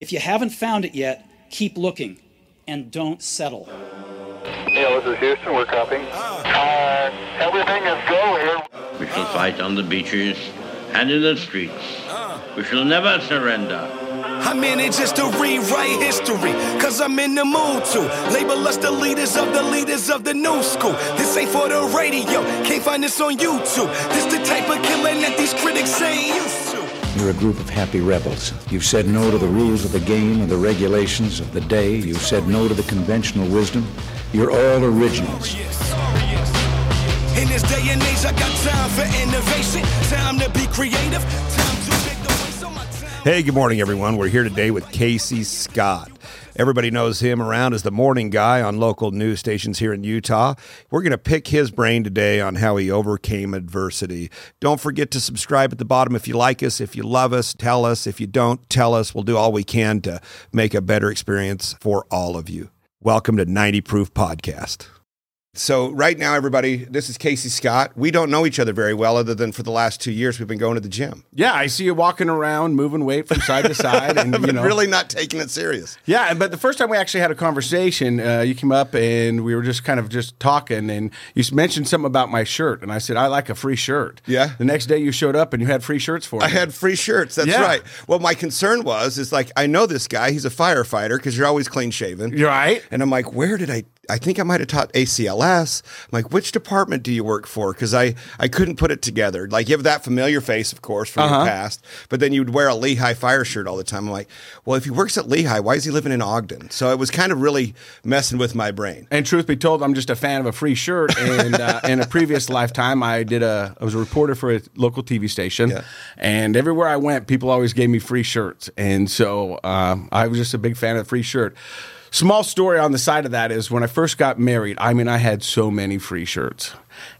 If you haven't found it yet, keep looking and don't settle. Yeah, this is Houston. We're copying. Uh, everything is go here. We shall fight on the beaches and in the streets. We shall never surrender. I'm in just to rewrite history, cause I'm in the mood to label us the leaders of the leaders of the new school. This ain't for the radio, can't find this on YouTube. This the type of killing that these critics ain't used to. You're a group of happy rebels. You've said no to the rules of the game and the regulations of the day. You've said no to the conventional wisdom. You're all originals. In this day and age, I got time for innovation, time to be creative, time to make the waste of my time. Hey, good morning, everyone. We're here today with Casey Scott. Everybody knows him around as the morning guy on local news stations here in Utah. We're going to pick his brain today on how he overcame adversity. Don't forget to subscribe at the bottom if you like us. If you love us, tell us. If you don't, tell us. We'll do all we can to make a better experience for all of you. Welcome to 90 Proof Podcast. So, right now, everybody, this is Casey Scott. We don't know each other very well, other than for the last two years we've been going to the gym. Yeah, I see you walking around, moving weight from side to side, and you know, really not taking it serious. yeah. But the first time we actually had a conversation, uh, you came up and we were just kind of just talking, and you mentioned something about my shirt, and I said I like a free shirt. Yeah. The next day you showed up and you had free shirts for me. I had free shirts. That's Yeah. right. Well, my concern was is like I know this guy. He's a firefighter because you're always clean shaven. You're right. And I'm like, where did I? I think I might have taught ACLS. I'm like, which department do you work for? Because I I couldn't put it together. Like you have that familiar face, of course, from Uh-huh. your past, but then you'd wear a Lehi fire shirt all the time. I'm like, well, if he works at Lehi, why is he living in Ogden? So it was kind of really messing with my brain. And truth be told, I'm just a fan of a free shirt. And uh, in a previous lifetime, I did a I was a reporter for a local TV station, Yeah. and everywhere I went, people always gave me free shirts. And so um, I was just a big fan of the free shirt. Small story on the side of that is when I first got married. I mean, I had so many free shirts.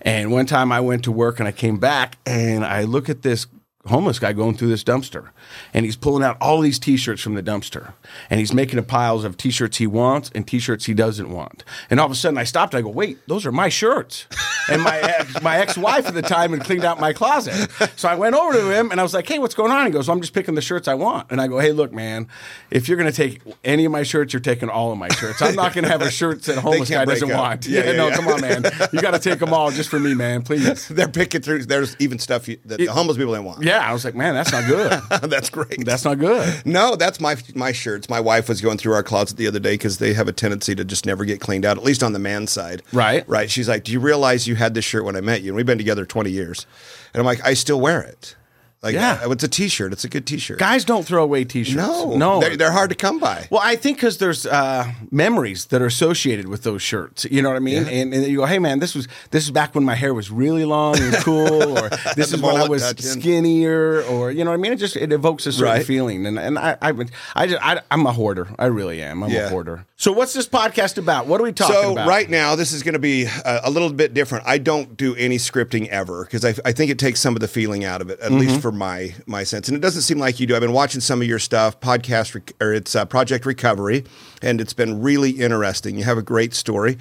And one time I went to work and I came back and I look at this homeless guy going through this dumpster and he's pulling out all these t-shirts from the dumpster and he's making a piles of t-shirts he wants and t-shirts he doesn't want and all of a sudden i stopped i go wait those are my shirts and my ex, my ex-wife at the time had cleaned out my closet so i went over to him and i was like hey what's going on he goes well, i'm just picking the shirts i want and i go hey look man if you're going to take any of my shirts you're taking all of my shirts i'm not going to have a shirt that a homeless guy doesn't up. want Yeah, yeah, no yeah. come on man you got to take them all just for me man please They're picking through. There's even stuff you, that the homeless people didn't want. yeah i was like man that's not good that's great. that's not good No, that's my my shirts. My wife was going through our closet the other day because they have a tendency to just never get cleaned out, at least on the man side. Right. Right. She's like, "Do you realize you had this shirt when I met you?" And we've been together twenty years. And I'm like, "I still wear it." Like, Yeah. it's a T-shirt. It's a good T-shirt. Guys don't throw away t-shirts. no, no, they're, they're hard to come by. Well, I think because there's uh, memories that are associated with those shirts. You know what I mean? And, and you go, hey man, this was this is back when my hair was really long and cool, or this is when I was touching. skinnier, or you know what I mean? It just it evokes a certain Right. feeling, and and I I, I, just, I I'm a hoarder. I really am. I'm Yeah. a hoarder. So what's this podcast about? What are we talking so about? So right now, this is going to be a, a little bit different. I don't do any scripting ever because I, I think it takes some of the feeling out of it, at Mm-hmm. least for my my sense. And it doesn't seem like you do. I've been watching some of your stuff, podcast rec- or it's uh, Project Recovery, and it's been really interesting. You have a great story,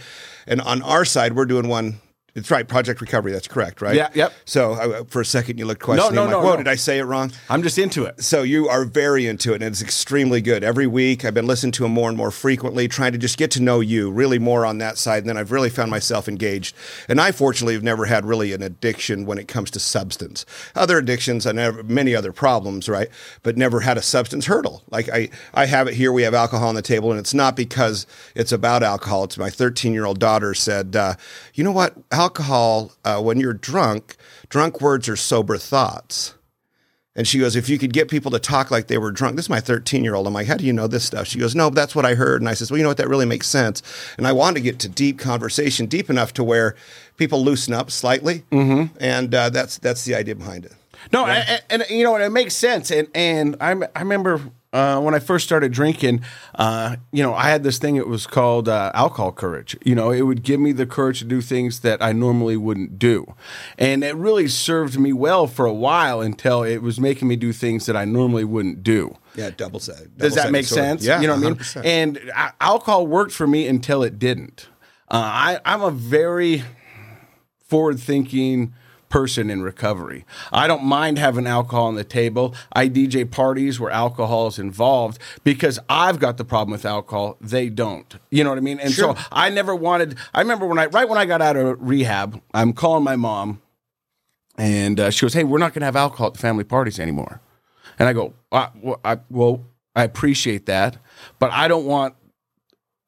and on our side, we're doing one. It's right, Project Recovery. That's correct, right? Yeah, yep. So uh, for a second, you looked questioning. no, I'm like, no, Whoa, no. did I say it wrong? I'm just into it. So you are very into it, and it's extremely good. Every week, I've been listening to him more and more frequently, trying to just get to know you really more on that side. And then I've really found myself engaged. And I, fortunately, have never had really an addiction when it comes to substance. Other addictions, I never many other problems, right? But never had a substance hurdle. Like I, I have it here. We have alcohol on the table, and it's not because it's about alcohol. It's my 13 year old daughter said, uh, you know what? Alcohol, uh, when you're drunk, drunk words are sober thoughts. And she goes, if you could get people to talk like they were drunk, this is my 13 year old. I'm like, how do you know this stuff? She goes, no, that's what I heard. And I says, well, you know what? That really makes sense. And I want to get to deep conversation, deep enough to where people loosen up slightly. Mm-hmm. And uh, that's that's the idea behind it. No, and, you know, and it makes sense. And and I I remember uh, when I first started drinking, uh, you know, I had this thing. It was called uh, alcohol courage. You know, it would give me the courage to do things that I normally wouldn't do, and it really served me well for a while until it was making me do things that I normally wouldn't do. Yeah, double side. Does that make sense? Yeah, you know what I mean. And uh, alcohol worked for me until it didn't. Uh, I, I'm a very forward-thinking person in recovery. I don't mind having alcohol on the table. I DJ parties where alcohol is involved because I've got the problem with alcohol. They don't. You know what I mean? And so I never wanted. I remember when I right when I got out of rehab, I'm calling my mom, and uh, she goes, "Hey, we're not going to have alcohol at the family parties anymore." And I go, I, well, I, well, I appreciate that, but I don't want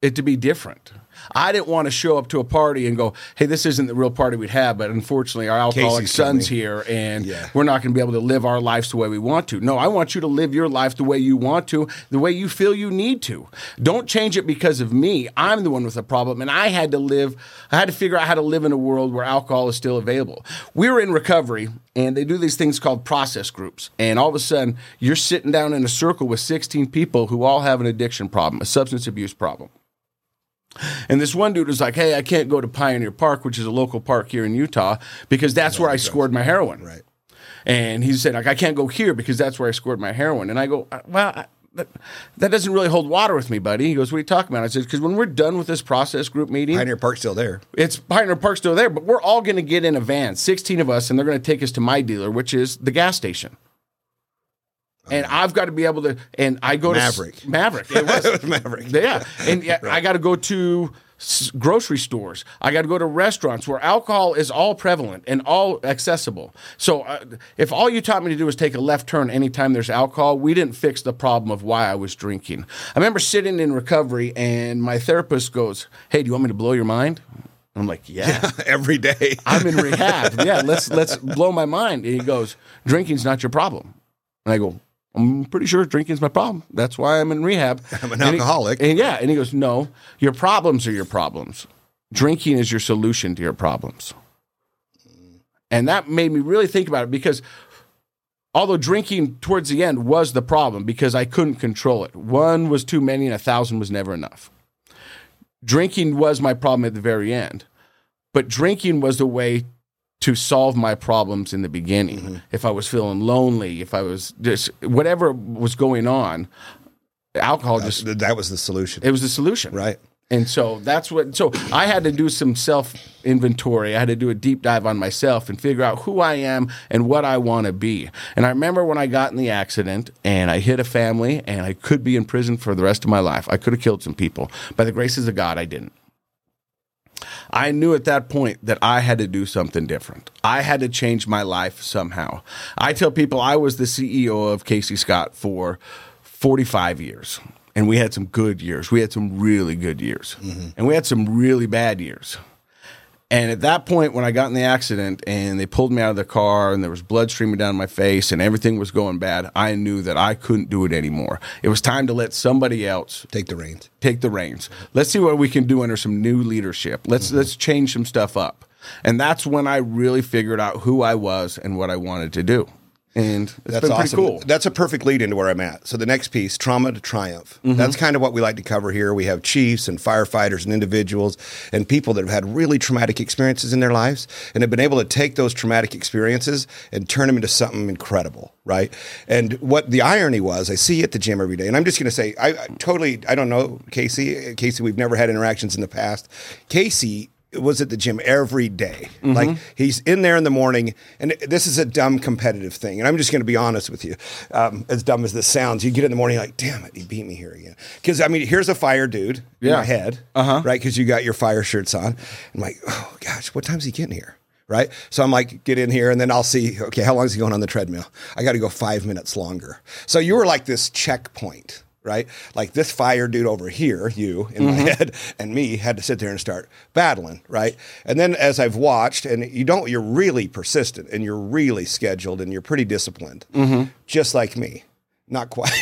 it to be different. I didn't want to show up to a party and go, "Hey, this isn't the real party we'd have," but unfortunately, our alcoholic Casey's son's coming. here, and Yeah. we're not going to be able to live our lives the way we want to. No, I want you to live your life the way you want to, the way you feel you need to. Don't change it because of me. I'm the one with the problem, and I had to live. I had to figure out how to live in a world where alcohol is still available. We were in recovery, and they do these things called process groups, and all of a sudden, you're sitting down in a circle with 16 people who all have an addiction problem, a substance abuse problem. And this one dude was like, "Hey, I can't go to Pioneer Park, which is a local park here in Utah, because that's where I scored my heroin." Right. And he said, "Like, I can't go here because that's where I scored my heroin." And I go, "Uh, "Well, I, that, that doesn't really hold water with me, buddy." He goes, "What are you talking about?" I said, "Because when we're done with this process group meeting, Pioneer Park's still there. it's Pioneer Park's still there, but we're all going to get in a van, 16 of us, and they're going to take us to my dealer, which is the gas station." And I've got to be able to, and I go Maverick. to Maverick. It was, It was Maverick. yeah, and yeah, I got to go to grocery stores. I got to go to restaurants where alcohol is all prevalent and all accessible. So uh, if all you taught me to do is take a left turn anytime there's alcohol, we didn't fix the problem of why I was drinking. I remember sitting in recovery and my therapist goes, "Hey, do you want me to blow your mind?" I'm like, "Yeah." Every day. I'm in rehab. Yeah, let's let's blow my mind. And he goes, "Drinking's not your problem." And I go, "I'm pretty sure drinking's my problem. That's why I'm in rehab. I'm an And he- alcoholic. and yeah, and he goes, "No, your problems are your problems. Drinking is your solution to your problems." And that made me really think about it because although drinking towards the end was the problem because I couldn't control it. One was too many and a thousand was never enough. Drinking was my problem at the very end. But drinking was the way to solve my problems in the beginning. Mm-hmm. If I was feeling lonely, if I was just whatever was going on, alcohol just Th- that was the solution. it was the solution. right. And so that's what. So I had to do some self inventory. I had to do a deep dive on myself and figure out who I am and what I want to be. And I remember when I got in the accident and I hit a family and I could be in prison for the rest of my life. I could have killed some people. By the graces of God, I didn't. I knew at that point that I had to do something different. I had to change my life somehow. I tell people I was the CEO of Casey Scott for 45 years. And we had some good years. We had some really good years. Mm-hmm. And we had some really bad years. And at that point, when I got in the accident and they pulled me out of the car and there was blood streaming down my face and everything was going bad, I knew that I couldn't do it anymore. It was time to let somebody else Take the reins. take the reins. Let's see what we can do under some new leadership. Let's Mm-hmm. let's change some stuff up. And that's when I really figured out who I was and what I wanted to do. And That's awesome. pretty cool. That's a perfect lead into where I'm at. So the next piece, trauma to triumph. Mm-hmm. That's kind of what we like to cover here. We have chiefs and firefighters and individuals and people that have had really traumatic experiences in their lives and have been able to take those traumatic experiences and turn them into something incredible, right? And what the irony was, I see you at the gym every day, and I'm just going to say, I, I totally, I don't know Casey. Casey, we've never had interactions in the past. Casey was at the gym every day. Mm-hmm. Like he's in there in the morning, and this is a dumb competitive thing. And I'm just going to be honest with you, um, as dumb as this sounds. You get in the morning, like, damn it, he beat me here again. Because I mean, here's a fire dude in my head, uh-huh. right? Because you got your fire shirts on. I'm like, oh gosh, what time's he getting here? Right. So I'm like, get in here, and then I'll see, okay, how long is he going on the treadmill? I got to go five minutes longer. So you were like this checkpoint right? Like this fire dude over here, you in my mm-hmm. head, and me had to sit there and start battling, right? And then as I've watched, and you don't, you're really persistent and you're really scheduled and you're pretty disciplined, mm-hmm. just like me. Not quite,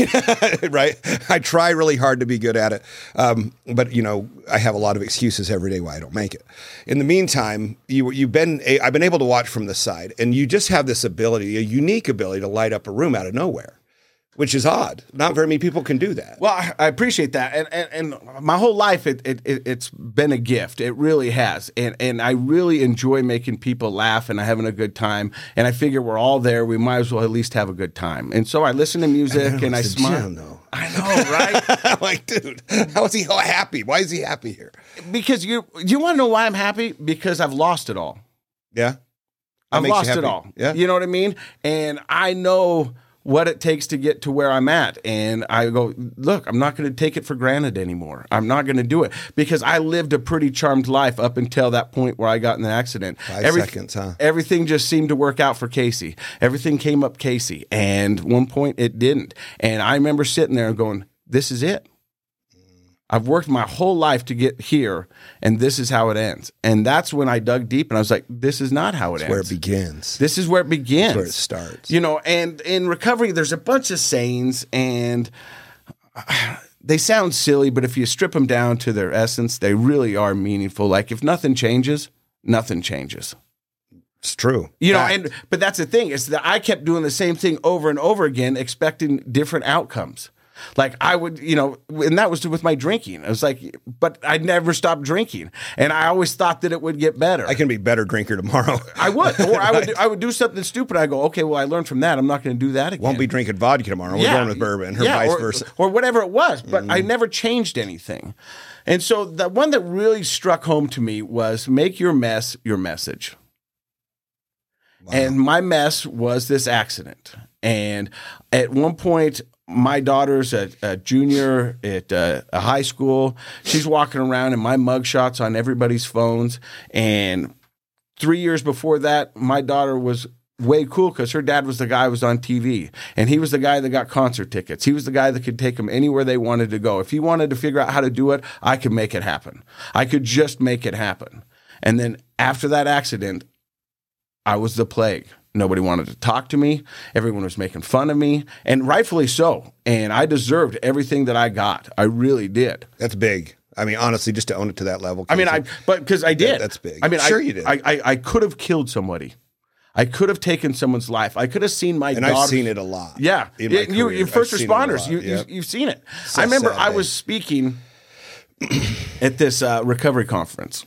right? I try really hard to be good at it, um, but you know I have a lot of excuses every day why I don't make it. In the meantime, you you've been a, I've been able to watch from the side, and you just have this ability, a unique ability to light up a room out of nowhere which is odd. Not very many people can do that. Well, I- appreciate that, and and, and my whole life it, it it it's been a gift. It really has, and and I really enjoy making people laugh and having a good time. And I figure we're all there. We might as well at least have a good time. And so I listen to music and I smile. gym, though. I know, right? I'm like, dude, how is he so happy? Why is he happy here? because you you want to know why I'm happy? Because I've lost it all. Yeah. I've lost it all. Yeah. You know what I mean? And I know what it takes to get to where I'm at. And I go, look, I'm not going to take it for granted anymore. I'm not going to do it because I lived a pretty charmed life up until that point where I got in the accident. Five seconds, huh? Everything just seemed to work out for Casey. Everything came up Casey. And one point it didn't. And I remember sitting there going, this is it. I've worked my whole life to get here, and this is how it ends. And that's when I dug deep and I was like, this is not how it ends. Where it begins. This is where it begins. where it starts. You know, and in recovery, there's a bunch of sayings, and they sound silly, but if you strip them down to their essence, they really are meaningful. Like if nothing changes, nothing changes. It's true. You know, Fact. and but that's the thing is that I kept doing the same thing over and over again, expecting different outcomes. Like I would, you know, and that was with my drinking. I was like, but I never stopped drinking, and I always thought that it would get better. I can be a better drinker tomorrow. I would, or I would, do, I would do something stupid. I go, okay, well, I learned from that. I'm not going to do that again. Won't be drinking vodka tomorrow. We're going with bourbon, or yeah, vice or, versa. Mm. or whatever it was. But I never changed anything. And so the one that really struck home to me was make your mess your message. And my mess was this accident. And at one point, my daughter's a, a junior at uh, a high school. She's walking around, and my mugshots on everybody's phones. And three years before that, my daughter was way cool because her dad was the guy who was on TV, and he was the guy that got concert tickets. He was the guy that could take them anywhere they wanted to go. If he wanted to figure out how to do it, I could make it happen. I could just make it happen. And then after that accident, I was the plague. Nobody wanted to talk to me. Everyone was making fun of me, and rightfully so. And I deserved everything that I got. I really did. That's big. I mean, honestly, just to own it to that level. I mean, I but because I did. that's big. I mean, Sure I, you did. I, I, I could have killed somebody. I could have taken someone's life. I could have seen my and daughter. I've seen it a lot. Yeah, you, you first I've seen it a responders. You, Yep. you, you've seen it. So I remember sad, I was speaking at this uh, recovery conference,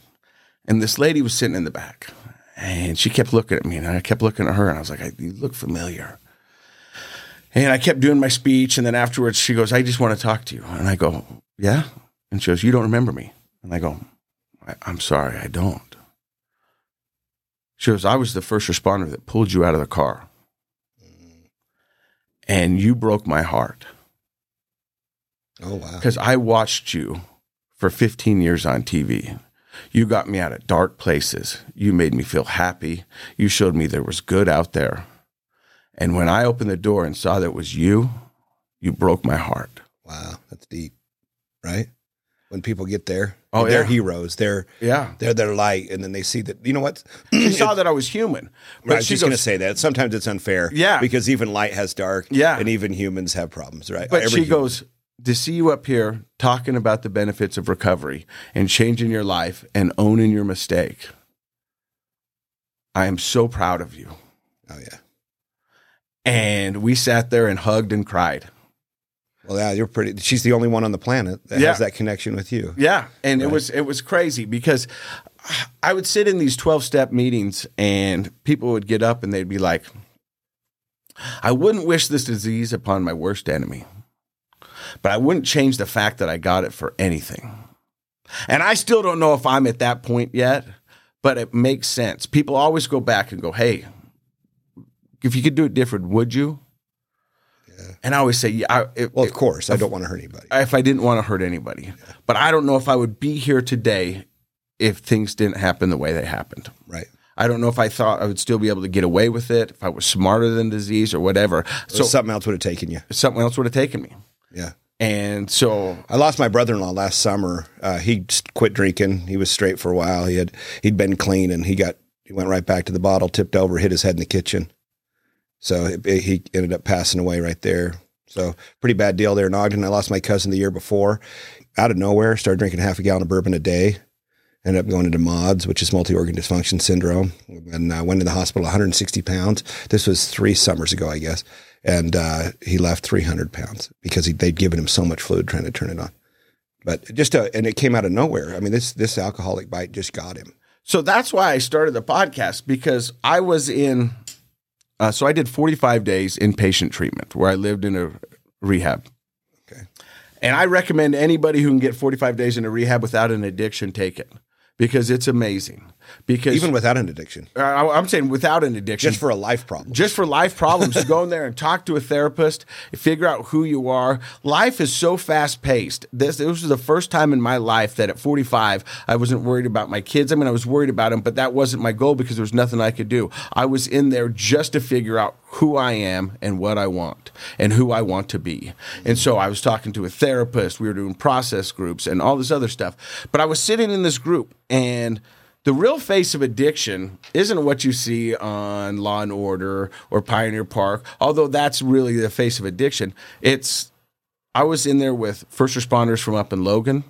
and this lady was sitting in the back, and she kept looking at me, and I kept looking at her, and I was like, I, "You look familiar." And I kept doing my speech, and then afterwards, she goes, "I just want to talk to you," and I go, "Yeah," and she goes, "You don't remember me?" And I go, I, "I'm sorry, I don't." She goes, I was the first responder that pulled you out of the car. And you broke my heart Oh wow. because I watched you for 15 years on TV. You got me out of dark places. You made me feel happy. You showed me there was good out there. And when I opened the door and saw that it was you, you broke my heart. Wow, that's deep, right? When people get there, Oh, they're yeah. heroes. They're Yeah. they're their light, and then they see that you know what? She saw that I was human. I was she just going to say that sometimes it's unfair. Yeah. because even light has dark. Yeah. and even humans have problems, right? But Every she human. goes, to see you up here talking about the benefits of recovery and changing your life and owning your mistake. I am so proud of you. "Oh yeah, And we sat there and hugged and cried. well, yeah, you're pretty." She's the only one on the planet that Yeah. has that connection with you. Yeah, and it was it was crazy because I would sit in these 12-step meetings and people would get up and they'd be like I wouldn't wish this disease upon my worst enemy. But I wouldn't change the fact that I got it for anything. And I still don't know if I'm at that point yet, but it makes sense. People always go back and go, "Hey, if you could do it different, would you?" And I always say, "Yeah." I, if, Well, of course, I don't want to hurt anybody. if I didn't want to hurt anybody. But I don't know if I would be here today if things didn't happen the way they happened. right. I don't know if I thought I would still be able to get away with it, if I was smarter than disease or whatever. So So something else would have taken you. something else would have taken me. Yeah. And so I lost my brother-in-law last summer. Uh, he quit drinking. He was straight for a while. He had he'd been clean, and he got he went right back to the bottle, tipped over, hit his head in the kitchen. So he ended up passing away right there. So pretty bad deal there in Ogden. I lost my cousin the year before, out of nowhere. Started drinking half a gallon of bourbon a day. Ended up going into MODS, which is multi-organ dysfunction syndrome, and uh, went to the hospital 160 pounds. This was three summers ago, I guess, and uh, he left 300 pounds because he, they'd given him so much fluid trying to turn it on. But just uh, and it came out of nowhere. I mean, this this alcoholic bite just got him. so that's why I started the podcast because I was in uh, so I did 45 days inpatient treatment where I lived in a rehab. Okay. And I recommend anybody who can get 45 days in a rehab without an addiction take it because it's amazing. Because Even without an addiction, uh, I, I'm saying without an addiction, just for a life problem. just for life problems. To go in there and talk to a therapist figure out who you are. Life is so fast paced this, this was the first time in my life that at 45 i wasn't worried about my kids. I mean i was worried about them but that wasn't my goal because there was nothing i could do. I was in there just to figure out who i am and what i want and who i want to be. And so i was talking to a therapist. We were doing process groups and all this other stuff. But i was sitting in this group and the real face of addiction isn't what you see on Law and Order or Pioneer Park, although that's really the face of addiction. It's I was in there with first responders from up in Logan.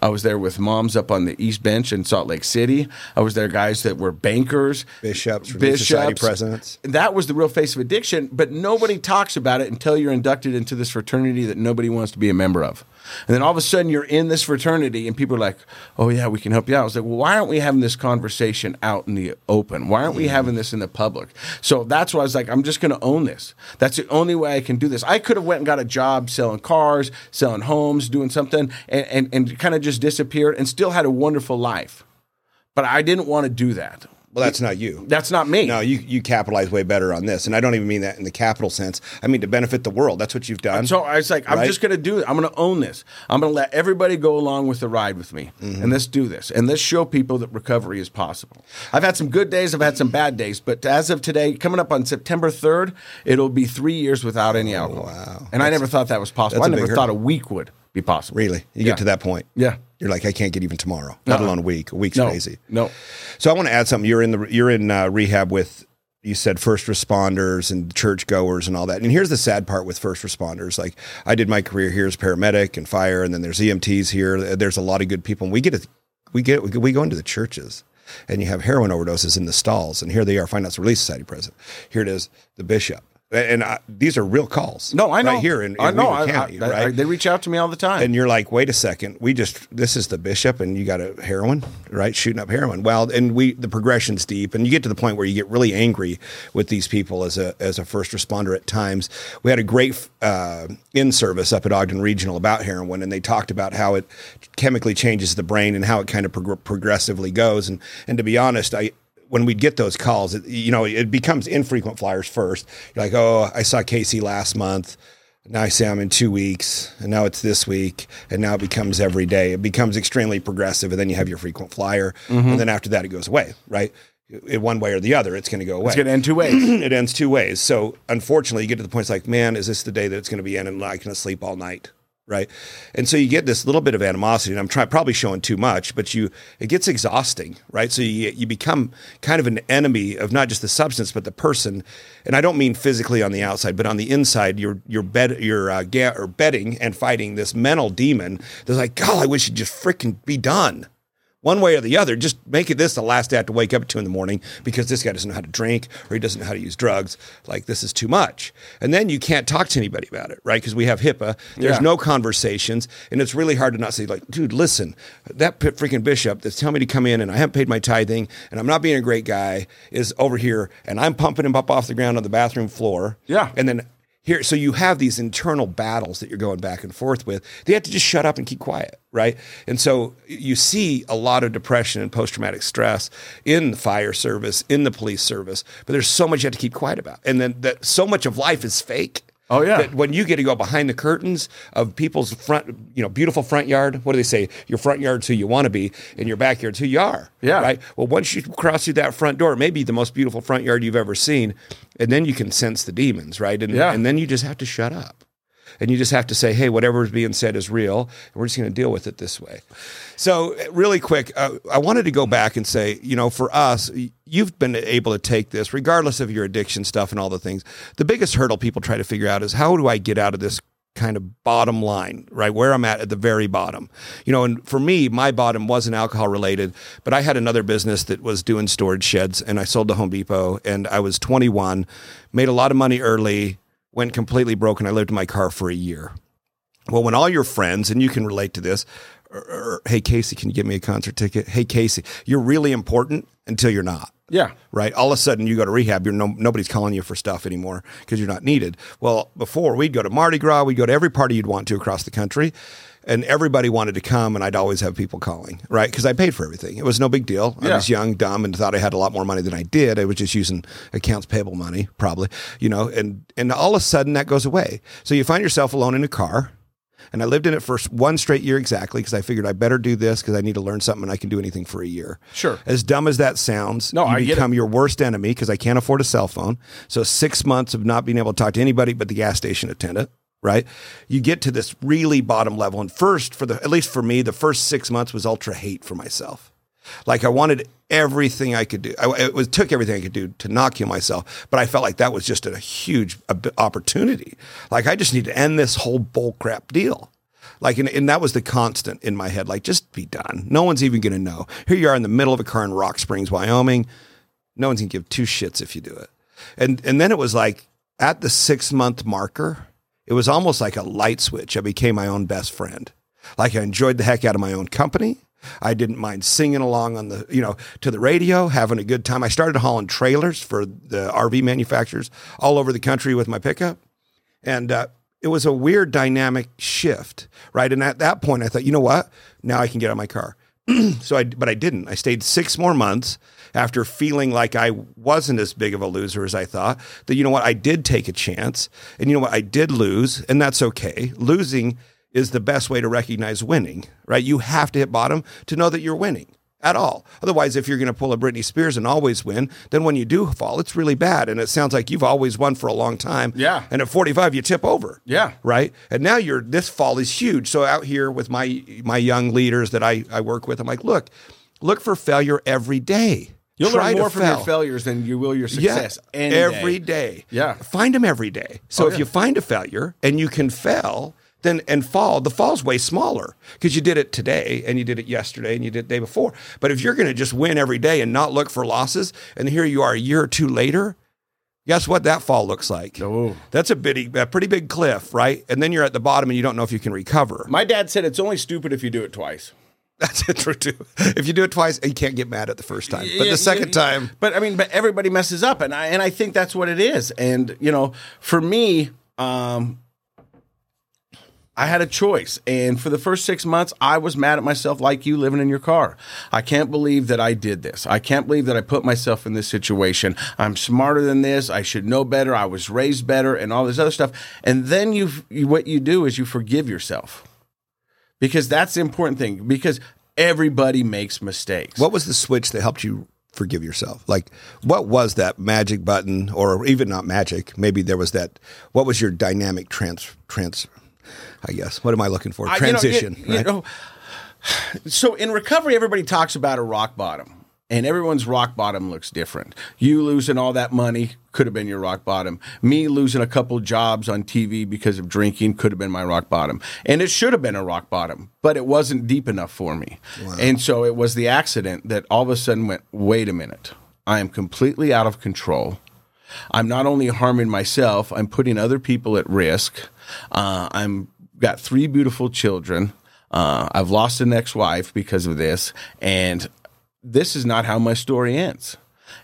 I was there with moms up on the East Bench in Salt Lake City. I was there guys that were bankers, Bishops, Relief Society presidents. That was the real face of addiction, but nobody talks about it until you're inducted into this fraternity that nobody wants to be a member of. And then all of a sudden you're in this fraternity and people are like, oh, yeah, we can help you out. I was like, well, why aren't we having this conversation out in the open? Why aren't we having this in the public? So that's why I was like, I'm just going to own this. That's the only way I can do this. I could have went and got a job selling cars, selling homes, doing something, and, and, and kind of just disappeared and still had a wonderful life. But I didn't want to do that. Well, that's not you. That's not me. No, you you capitalize way better on this, and I don't even mean that in the capital sense. I mean to benefit the world. That's what you've done. So I was like, I'm just going to do it. I'm going to own this. I'm going to let everybody go along with the ride with me. Mm-hmm. And let's do this. And let's show people that recovery is possible. I've had some good days, I've had some bad days, but as of today, coming up on September 3rd, it'll be three years without any alcohol. wow. And I never thought that was possible. I never thought a week would be possible. really, you Yeah. get to that point. Yeah. You're like, I can't get even tomorrow, let Uh-uh. alone a week. A week's No. crazy. No. So I want to add something. You're in the you're in uh, rehab with you said first responders and church goers and all that. And here's the sad part with first responders. Like I did my career here as paramedic and fire, and then there's EMTs here. There's a lot of good people. And we get a, we get we go into the churches. And you have heroin overdoses in the stalls, and here they are, Finance Relief Society president. Here it is, the bishop, and I, these are real calls. No, I know. right here in, in I know. I- County, I- right? they reach out to me all the time. and you're like, wait a second, we just this is the bishop, and you got a heroin, right? Shooting up heroin. Well, and we the progression's deep, and you get to the point where you get really angry with these people as a as a first responder at times. We had a great uh, in service up at Ogden Regional about heroin, and they talked about how it chemically changes the brain and how it kind of prog- progressively goes. And and to be honest, I when we'd get those calls, it, you know, it becomes infrequent flyers first. You're like, oh, I saw Casey last month. Now I say I'm in two weeks, and now it's this week, and now it becomes every day. It becomes extremely progressive, and then you have your frequent flyer, Mm-hmm. and then after that, it goes away, right? In one way or the other, it's going to go away. it's going to end two ways. it ends two ways. So unfortunately, you get to the point it's like, man, is this the day that it's going to be in, and I'm not going to sleep all night, right? And so you get this little bit of animosity, and I'm trying probably showing too much, but you it gets exhausting, right? So you you become kind of an enemy of not just the substance but the person, and I don't mean physically on the outside, but on the inside, you're you're bed you're uh, ga- or betting and fighting this mental demon. That's like, God, I wish it'd just freaking be done one way or the other, just make it this the last day I have to wake up at two in the morning because this guy doesn't know how to drink or he doesn't know how to use drugs. Like this is too much. And then you can't talk to anybody about it, right? Because we have HIPAA. There's Yeah. no conversations. And it's really hard to not say, like, dude, listen, that freaking bishop that's telling me to come in and I haven't paid my tithing and I'm not being a great guy is over here and I'm pumping him up off the ground on the bathroom floor. Yeah. And then here, so you have these internal battles that you're going back and forth with. They have to just shut up and keep quiet, right? And so you see a lot of depression and post traumatic stress in the fire service, in the police service, but there's so much you have to keep quiet about. And then that so much of life is fake. Oh, yeah. That when you get to go behind the curtains of people's front, you know, beautiful front yard. What do they say? Your front yard's who you want to be, and your backyard's who you are. Yeah. Right. Well, once you cross through that front door, maybe the most beautiful front yard you've ever seen, and then you can sense the demons, right? And Yeah. and then you just have to shut up. And you just have to say, hey, whatever is being said is real. And we're just going to deal with it this way. So, really quick, uh, I wanted to go back and say, you know, for us, you've been able to take this, regardless of your addiction stuff and all the things. The biggest hurdle people try to figure out is how do I get out of this kind of bottom line, right? Where I'm at at the very bottom. You know, and for me, my bottom wasn't alcohol related, but I had another business that was doing storage sheds and I sold to Home Depot and I was 21, made a lot of money early, went completely broke and I lived in my car for a year. Well, when all your friends, and you can relate to this, or, or, hey, Casey, can you get me a concert ticket? Hey, Casey, you're really important until you're not Yeah. right? All of a sudden, you go to rehab, you're no, nobody's calling you for stuff anymore because you're not needed. Well, before we'd go to Mardi Gras, we'd go to every party you'd want to across the country. And everybody wanted to come, and I'd always have people calling, right? Because I paid for everything. It was no big deal. I was young, dumb, and thought I had a lot more money than I did. I was just using accounts payable money, probably, you know. And and all of a sudden that goes away. So you find yourself alone in a car. And I lived in it for one straight year exactly because I figured I better do this because I need to learn something and I can do anything for a year. Sure. As dumb as that sounds, No, you I become your worst enemy because I can't afford a cell phone. So six months of not being able to talk to anybody but the gas station attendant. Right, you get to this really bottom level, and first, for the at least for me, the first six months was ultra hate for myself. Like I wanted everything I could do. I, it was took everything I could do to not kill myself, but I felt like that was just a huge opportunity. Like I just need to end this whole bullcrap deal. Like and, and that was the constant in my head. Like just be done. No one's even going to know. Here you are in the middle of a car in Rock Springs, Wyoming. No one's going to give two shits if you do it. And and then it was like at the six month marker, it was almost like a light switch. I became my own best friend. Like I enjoyed the heck out of my own company. I didn't mind singing along on the, you know, to the radio, having a good time. I started hauling trailers for the RV manufacturers all over the country with my pickup. And uh, it was a weird dynamic shift, right? And at that point, I thought, you know what? Now I can get out of my car. so I, but I didn't. I stayed six more months after feeling like I wasn't as big of a loser as I thought. That you know what? I did take a chance, and you know what? I did lose, and that's okay. Losing is the best way to recognize winning, right? You have to hit bottom to know that you're winning at all. Otherwise, if you're going to pull a Britney Spears and always win, then when you do fall, it's really bad. And it sounds like you've always won for a long time. Yeah. And at 45, you tip over. Yeah. Right. And now you're this fall is huge. So out here with my my young leaders that I, I work with, I'm like, look, look for failure every day. You'll Try learn more from your failures than you will your success. Yeah, every day. day. Yeah. find them every day. So Oh, if yeah. you find a failure and you can fail, then and fall, the fall's way smaller because you did it today and you did it yesterday and you did it the day before. But if you're going to just win every day and not look for losses, and here you are a year or two later. Guess what that fall looks like? Oh. That's a bitty, a pretty big cliff, right? And then you're at the bottom and you don't know if you can recover. My dad said it's only stupid if you do it twice. That's true too. If you do it twice, you can't get mad at the first time, but the second time, But I mean, but everybody messes up, and I and I think that's what it is. And you know, for me, um, I had a choice, and for the first six months, I was mad at myself, like you living in your car. I can't believe that I did this. I can't believe that I put myself in this situation. I'm smarter than this. I should know better. I was raised better, and all this other stuff. And then you, you what you do is you forgive yourself because that's the important thing. Because everybody makes mistakes. What was the switch that helped you forgive yourself? Like, what was that magic button, or even not magic? Maybe there was that. What was your dynamic trans trans? I guess. What am I looking for? I- you know, Transition. you know, so in recovery, everybody talks about a rock bottom, and everyone's rock bottom looks different. You losing all that money could have been your rock bottom. Me losing a couple jobs on TV because of drinking could have been my rock bottom, and it should have been a rock bottom, but it wasn't deep enough for me. And so it was the accident that all of a sudden went, wait a minute, I am completely out of control. I'm not only harming myself, I'm putting other people at risk. Uh, I'm got three beautiful children. Uh, I've lost an ex-wife because of this, and this is not how my story ends.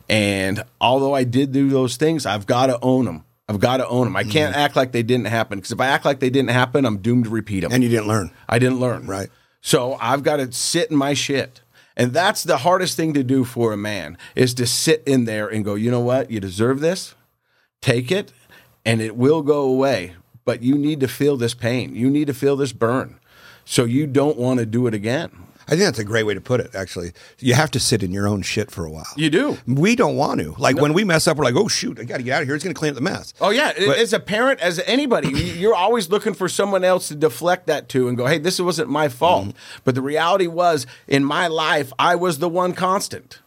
And although I did do those things, I've got to own them. I've got to own them. I can't mm-hmm. act like they didn't happen because if I act like they didn't happen, I'm doomed to repeat them. and you didn't learn. I didn't learn. Right. So I've got to sit in my shit. And that's the hardest thing to do for a man is to sit in there and go, you know what? You deserve this. Take it and it will go away. But you need to feel this pain. You need to feel this burn. So you don't want to do it again. I think that's a great way to put it. Actually, you have to sit in your own shit for a while. You do. We don't want to. Like when we mess up, we're like, "Oh shoot, I got to get out of here. It's going to clean up the mess." Oh yeah, But- as a parent, as anybody, you- you're always looking for someone else to deflect that to and go, "Hey, this wasn't my fault." Mm-hmm. But the reality was, in my life, I was the one constant.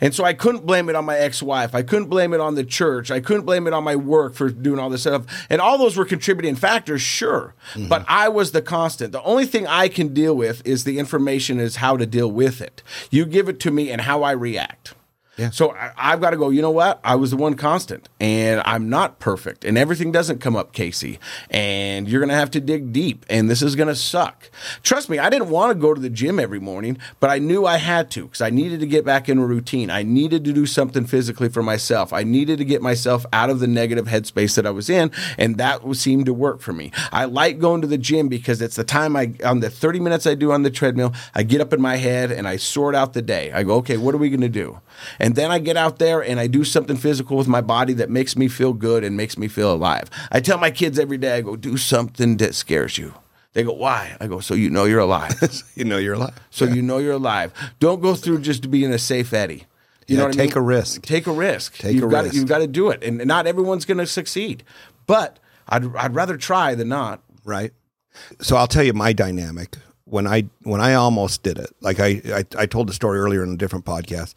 And so I couldn't blame it on my ex-wife. I couldn't blame it on the church. I couldn't blame it on my work for doing all this stuff. And all those were contributing factors, sure. Mm-hmm. But I was the constant. The only thing I can deal with is the information is how to deal with it. You give it to me and how I react. Yeah. So I, I've got to go, you know what? I was the one constant and I'm not perfect and everything doesn't come up, Casey. And you're going to have to dig deep and this is going to suck. Trust me, I didn't want to go to the gym every morning, but I knew I had to because I needed to get back in a routine. I needed to do something physically for myself. I needed to get myself out of the negative headspace that I was in. And that seemed to work for me. I like going to the gym because it's the time I, on the 30 minutes I do on the treadmill, I get up in my head and I sort out the day. I go, okay, what are we going to do? And then I get out there and I do something physical with my body that makes me feel good and makes me feel alive. I tell my kids every day, I go, do something that scares you. They go, why? I go, so you know you're alive. you know you're alive. so you know you're alive. Don't go through just being a safe Eddie. You Yeah, know what I take mean? a risk. Take a risk. Take you've a got risk. you've got to do it. And not everyone's going to succeed. But I'd, I'd rather try than not. right? So I'll tell you my dynamic when I when I almost did it. Like I I, I told the story earlier in a different podcast,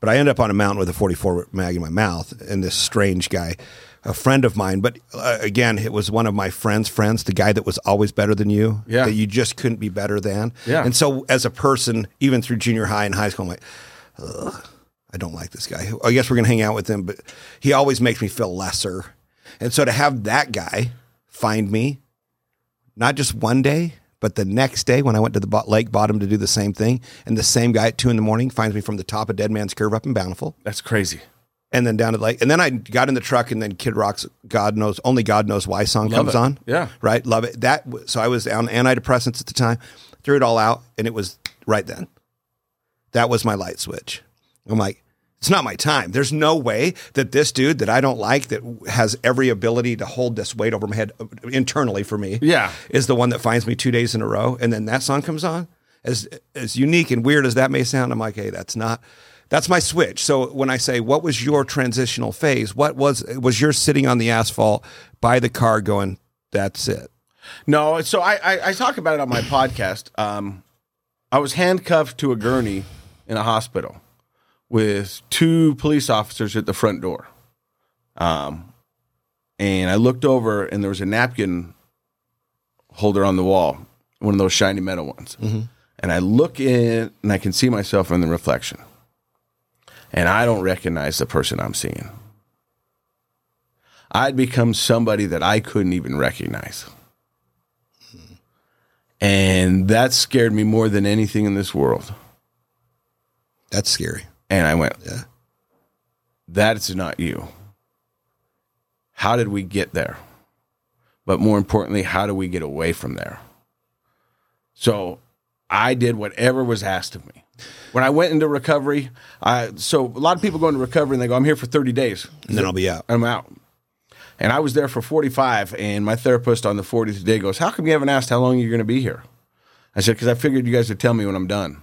but I end up on a mountain with a 44 mag in my mouth, and this strange guy, a friend of mine, but uh, again, it was one of my friends' friends, the guy that was always better than you, Yeah. that you just couldn't be better than. Yeah. And so as a person, even through junior high and high school, I'm like. Ugh, I don't like this guy. I guess we're gonna hang out with him, but he always makes me feel lesser. And so to have that guy find me not just one day, but the next day when I went to the lake bottom to do the same thing, and the same guy at two in the morning finds me from the top of Dead Man's Curve up in Bountiful, That's crazy. and then down to the lake, and then I got in the truck, and then Kid Rock's "God Knows Only God Knows Why" song Love comes it. on. Yeah. right, love it. That so I was on antidepressants at the time, threw it all out, and it was right then. That was my light switch. I'm like, it's not my time. There's no way that this dude that I don't like, that has every ability to hold this weight over my head uh, internally for me, Yeah. is the one that finds me two days in a row, and then that song comes on. As as unique and weird as that may sound, I'm like, hey, that's not. That's my switch. So when I say, what was your transitional phase? What was was your sitting on the asphalt by the car, going, that's it. No, so I, I, I talk about it on my podcast. Um, I was handcuffed to a gurney in a hospital with two police officers at the front door. Um, and I looked over and there was a napkin holder on the wall, one of those shiny metal ones. And I look in and I can see myself in the reflection. And I don't recognize the person I'm seeing. I'd become somebody that I couldn't even recognize. And that scared me more than anything in this world. That's scary. And I went, Yeah. That's not you. How did we get there? But more importantly, how do we get away from there? So I did whatever was asked of me. When I went into recovery, I so a lot of people go into recovery and they go, I'm here for 30 days. And then I'll be out. I'm out. And I was there for 45, and my therapist on the 40th day goes, How come you haven't asked how long you're going to be here? I said, Because I figured you guys would tell me when I'm done.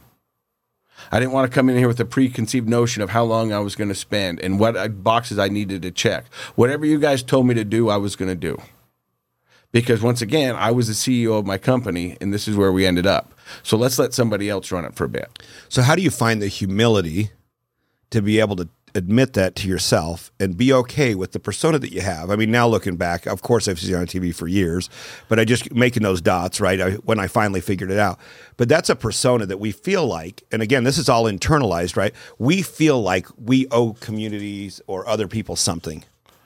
I didn't want to come in here with a preconceived notion of how long I was going to spend and what uh, boxes I needed to check. Whatever you guys told me to do, I was going to do. Because once again, I was the CEO of my company, and this is where we ended up. So let's let somebody else run it for a bit. So how do you find the humility to be able to admit that to yourself and be okay with the persona that you have? I mean, now looking back, of course I've seen it on TV for years, but I just making those dots, right? I, when I finally figured it out. But that's a persona that we feel like, and again, this is all internalized, right? We feel like we owe communities or other people something.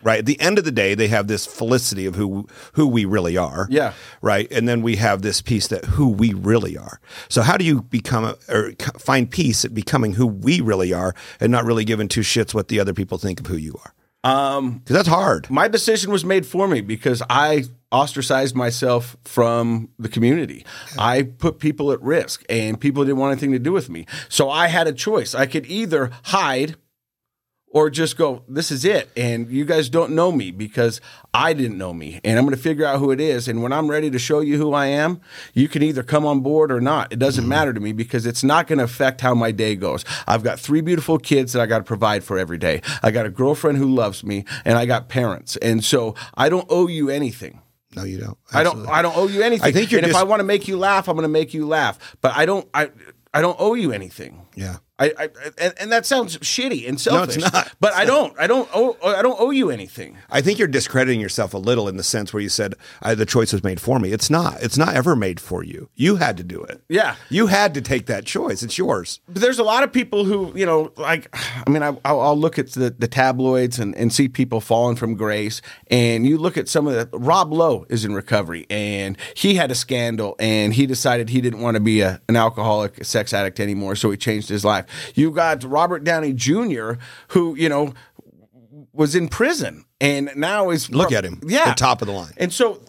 Right. At the end of the day, they have this felicity of who who we really are. Yeah. Right. And then we have this piece that who we really are. So how do you become a, or find peace at becoming who we really are and not really giving two shits what the other people think of who you are? Um, because that's hard. my decision was made for me because I ostracized myself from the community. I put people at risk and people didn't want anything to do with me. So I had a choice. I could either hide or just go, this is it. And you guys don't know me because I didn't know me. And I'm going to figure out who it is. And when I'm ready to show you who I am, you can either come on board or not. It doesn't mm-hmm. matter to me because it's not going to affect how my day goes. I've got three beautiful kids that I got to provide for every day. I got a girlfriend who loves me and I got parents. And so I don't owe you anything. No, you don't. I don't. I don't owe you anything. I think you're and if I want to make you laugh, I'm going to make you laugh. But I don't. I. I don't owe you anything. Yeah. I, I and, and that sounds shitty and selfish. No, it's not. But I don't. I don't. Owe, I don't owe you anything. I think you're discrediting yourself a little in the sense where you said the choice was made for me. It's not. It's not ever made for you. You had to do it. Yeah. You had to take that choice. It's yours. But there's a lot of people who, you know, like, I mean, I, I'll, I'll look at the, the tabloids and, and see people falling from grace. And you look at some of the, Rob Lowe is in recovery and he had a scandal and he decided he didn't want to be a, an alcoholic, a sex addict anymore. So he changed his life. You got Robert Downey Jr., who, you know, was in prison and now is Look at him. Yeah. The top of the line. And so,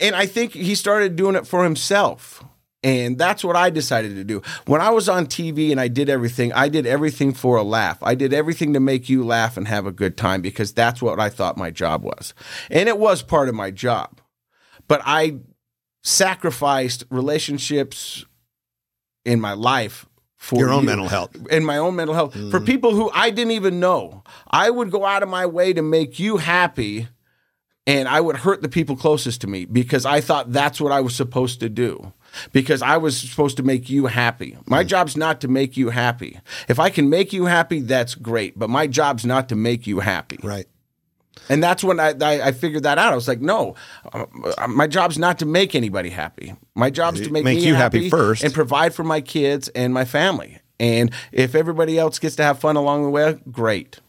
and I think he started doing it for himself. And that's what I decided to do. When I was on TV and I did everything, I did everything for a laugh. I did everything to make you laugh and have a good time because that's what I thought my job was. And it was part of my job. But I sacrificed relationships in my life for Your own you. mental health. and my own mental health for mm. people who I didn't even know. I would go out of my way to make you happy and I would hurt the people closest to me because I thought that's what I was supposed to do. Because I was supposed to make you happy. My mm. job's not to make you happy. If I can make you happy, that's great. But my job's not to make you happy. Right. And that's when I, I, I figured that out. I was like, no, uh, my job's not to make anybody happy. My job's to make, Make me you happy first. and provide for my kids and my family. And if everybody else gets to have fun along the way, great.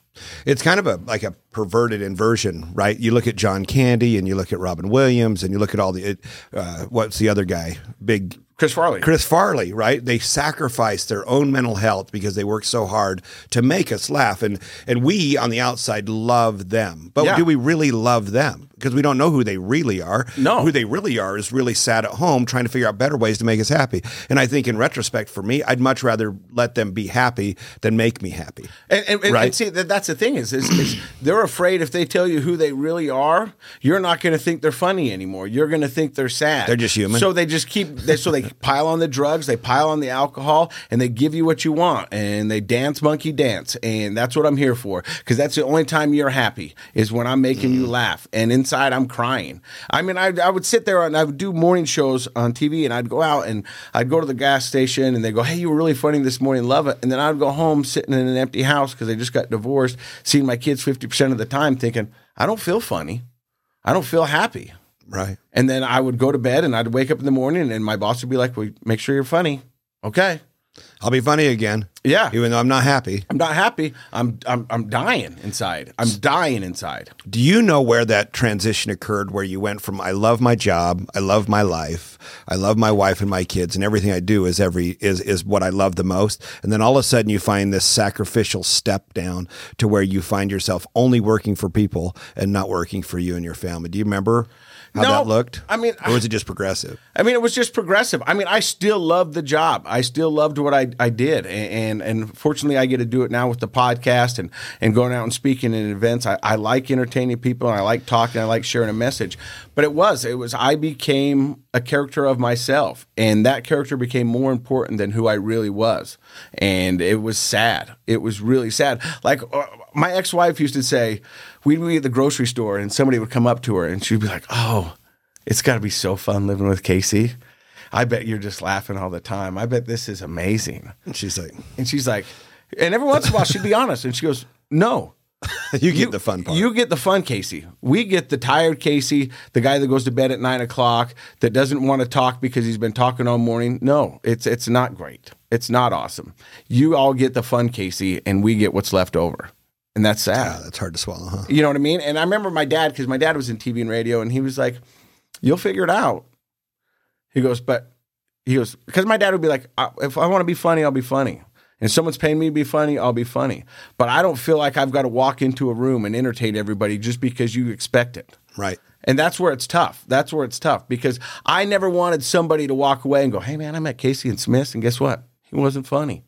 It's kind of a like a perverted inversion, right? You look at John Candy and you look at Robin Williams and you look at all the uh, what's the other guy? Big Chris Farley. Chris Farley, right? They sacrificed their own mental health because they worked so hard to make us laugh, and and we on the outside love them, but Yeah. do we really love them? Because we don't know who they really are. No. who they really are is really sad at home trying to figure out better ways to make us happy. And I think in retrospect, for me, I'd much rather let them be happy than make me happy. And, and, and- Right. and see that that's the thing is, is, is they're afraid if they tell you who they really are, you're not going to think they're funny anymore. You're going to think they're sad. They're just human. So they just keep. They, so they pile on the drugs, they pile on the alcohol, and they give you what you want, and they dance monkey dance, and that's what I'm here for because that's the only time you're happy is when I'm making Mm. you laugh, and inside I'm crying. I mean, I, I would sit there and I would do morning shows on TV, and I'd go out and I'd go to the gas station, and they go, "Hey, you were really funny this morning, love it," and then I'd go home sitting in an empty house because I just got divorced, seeing my kids fifty percent of the time, thinking, "I don't feel funny, I don't feel happy." Right. And then I would go to bed and I'd wake up in the morning and my boss would be like, well, make sure you're funny. Okay. I'll be funny again. Yeah. Even though I'm not happy. I'm not happy. I'm, I'm, I'm dying inside. I'm dying inside. Do you know where that transition occurred where you went from I love my job, I love my life, I love my wife and my kids and everything I do is every is is what I love the most and then all of a sudden you find this sacrificial step down to where you find yourself only working for people and not working for you and your family. Do you remember how No, that looked? I mean, or was it just progressive? I mean, it was just progressive. I mean, I still loved the job. I still loved what I, I did. And, and, and fortunately, I get to do it now with the podcast and, and going out and speaking in events. I, I like entertaining people and I like talking. I like sharing a message. But it was, it was, I became a character of myself. And that character became more important than who I really was. And it was sad. It was really sad. Like uh, my ex wife used to say, we'd be at the grocery store and somebody would come up to her and she'd be like, oh, it's got to be so fun living with Casey. I bet you're just laughing all the time. I bet this is amazing. And she's like, And she's like, and every once in a while she'd be honest and she goes, no. you get the fun part. You get the fun Casey. We get the tired Casey, the guy that goes to bed at nine o'clock, that doesn't want to talk because he's been talking all morning. No, it's it's not great. It's not awesome. You all get the fun Casey, and we get what's left over, and that's sad. Ah, that's hard to swallow, huh? You know what I mean? And I remember my dad because my dad was in TV and radio, and he was like, "You'll figure it out." He goes, "But he goes because my dad would be like, "I- if I want to be funny, I'll be funny." And someone's paying me to be funny, I'll be funny. But I don't feel like I've got to walk into a room and entertain everybody just because you expect it. Right. And that's where it's tough. That's where it's tough because I never wanted somebody to walk away and go, "Hey, man, I met Casey and Smith, and guess what? He wasn't funny.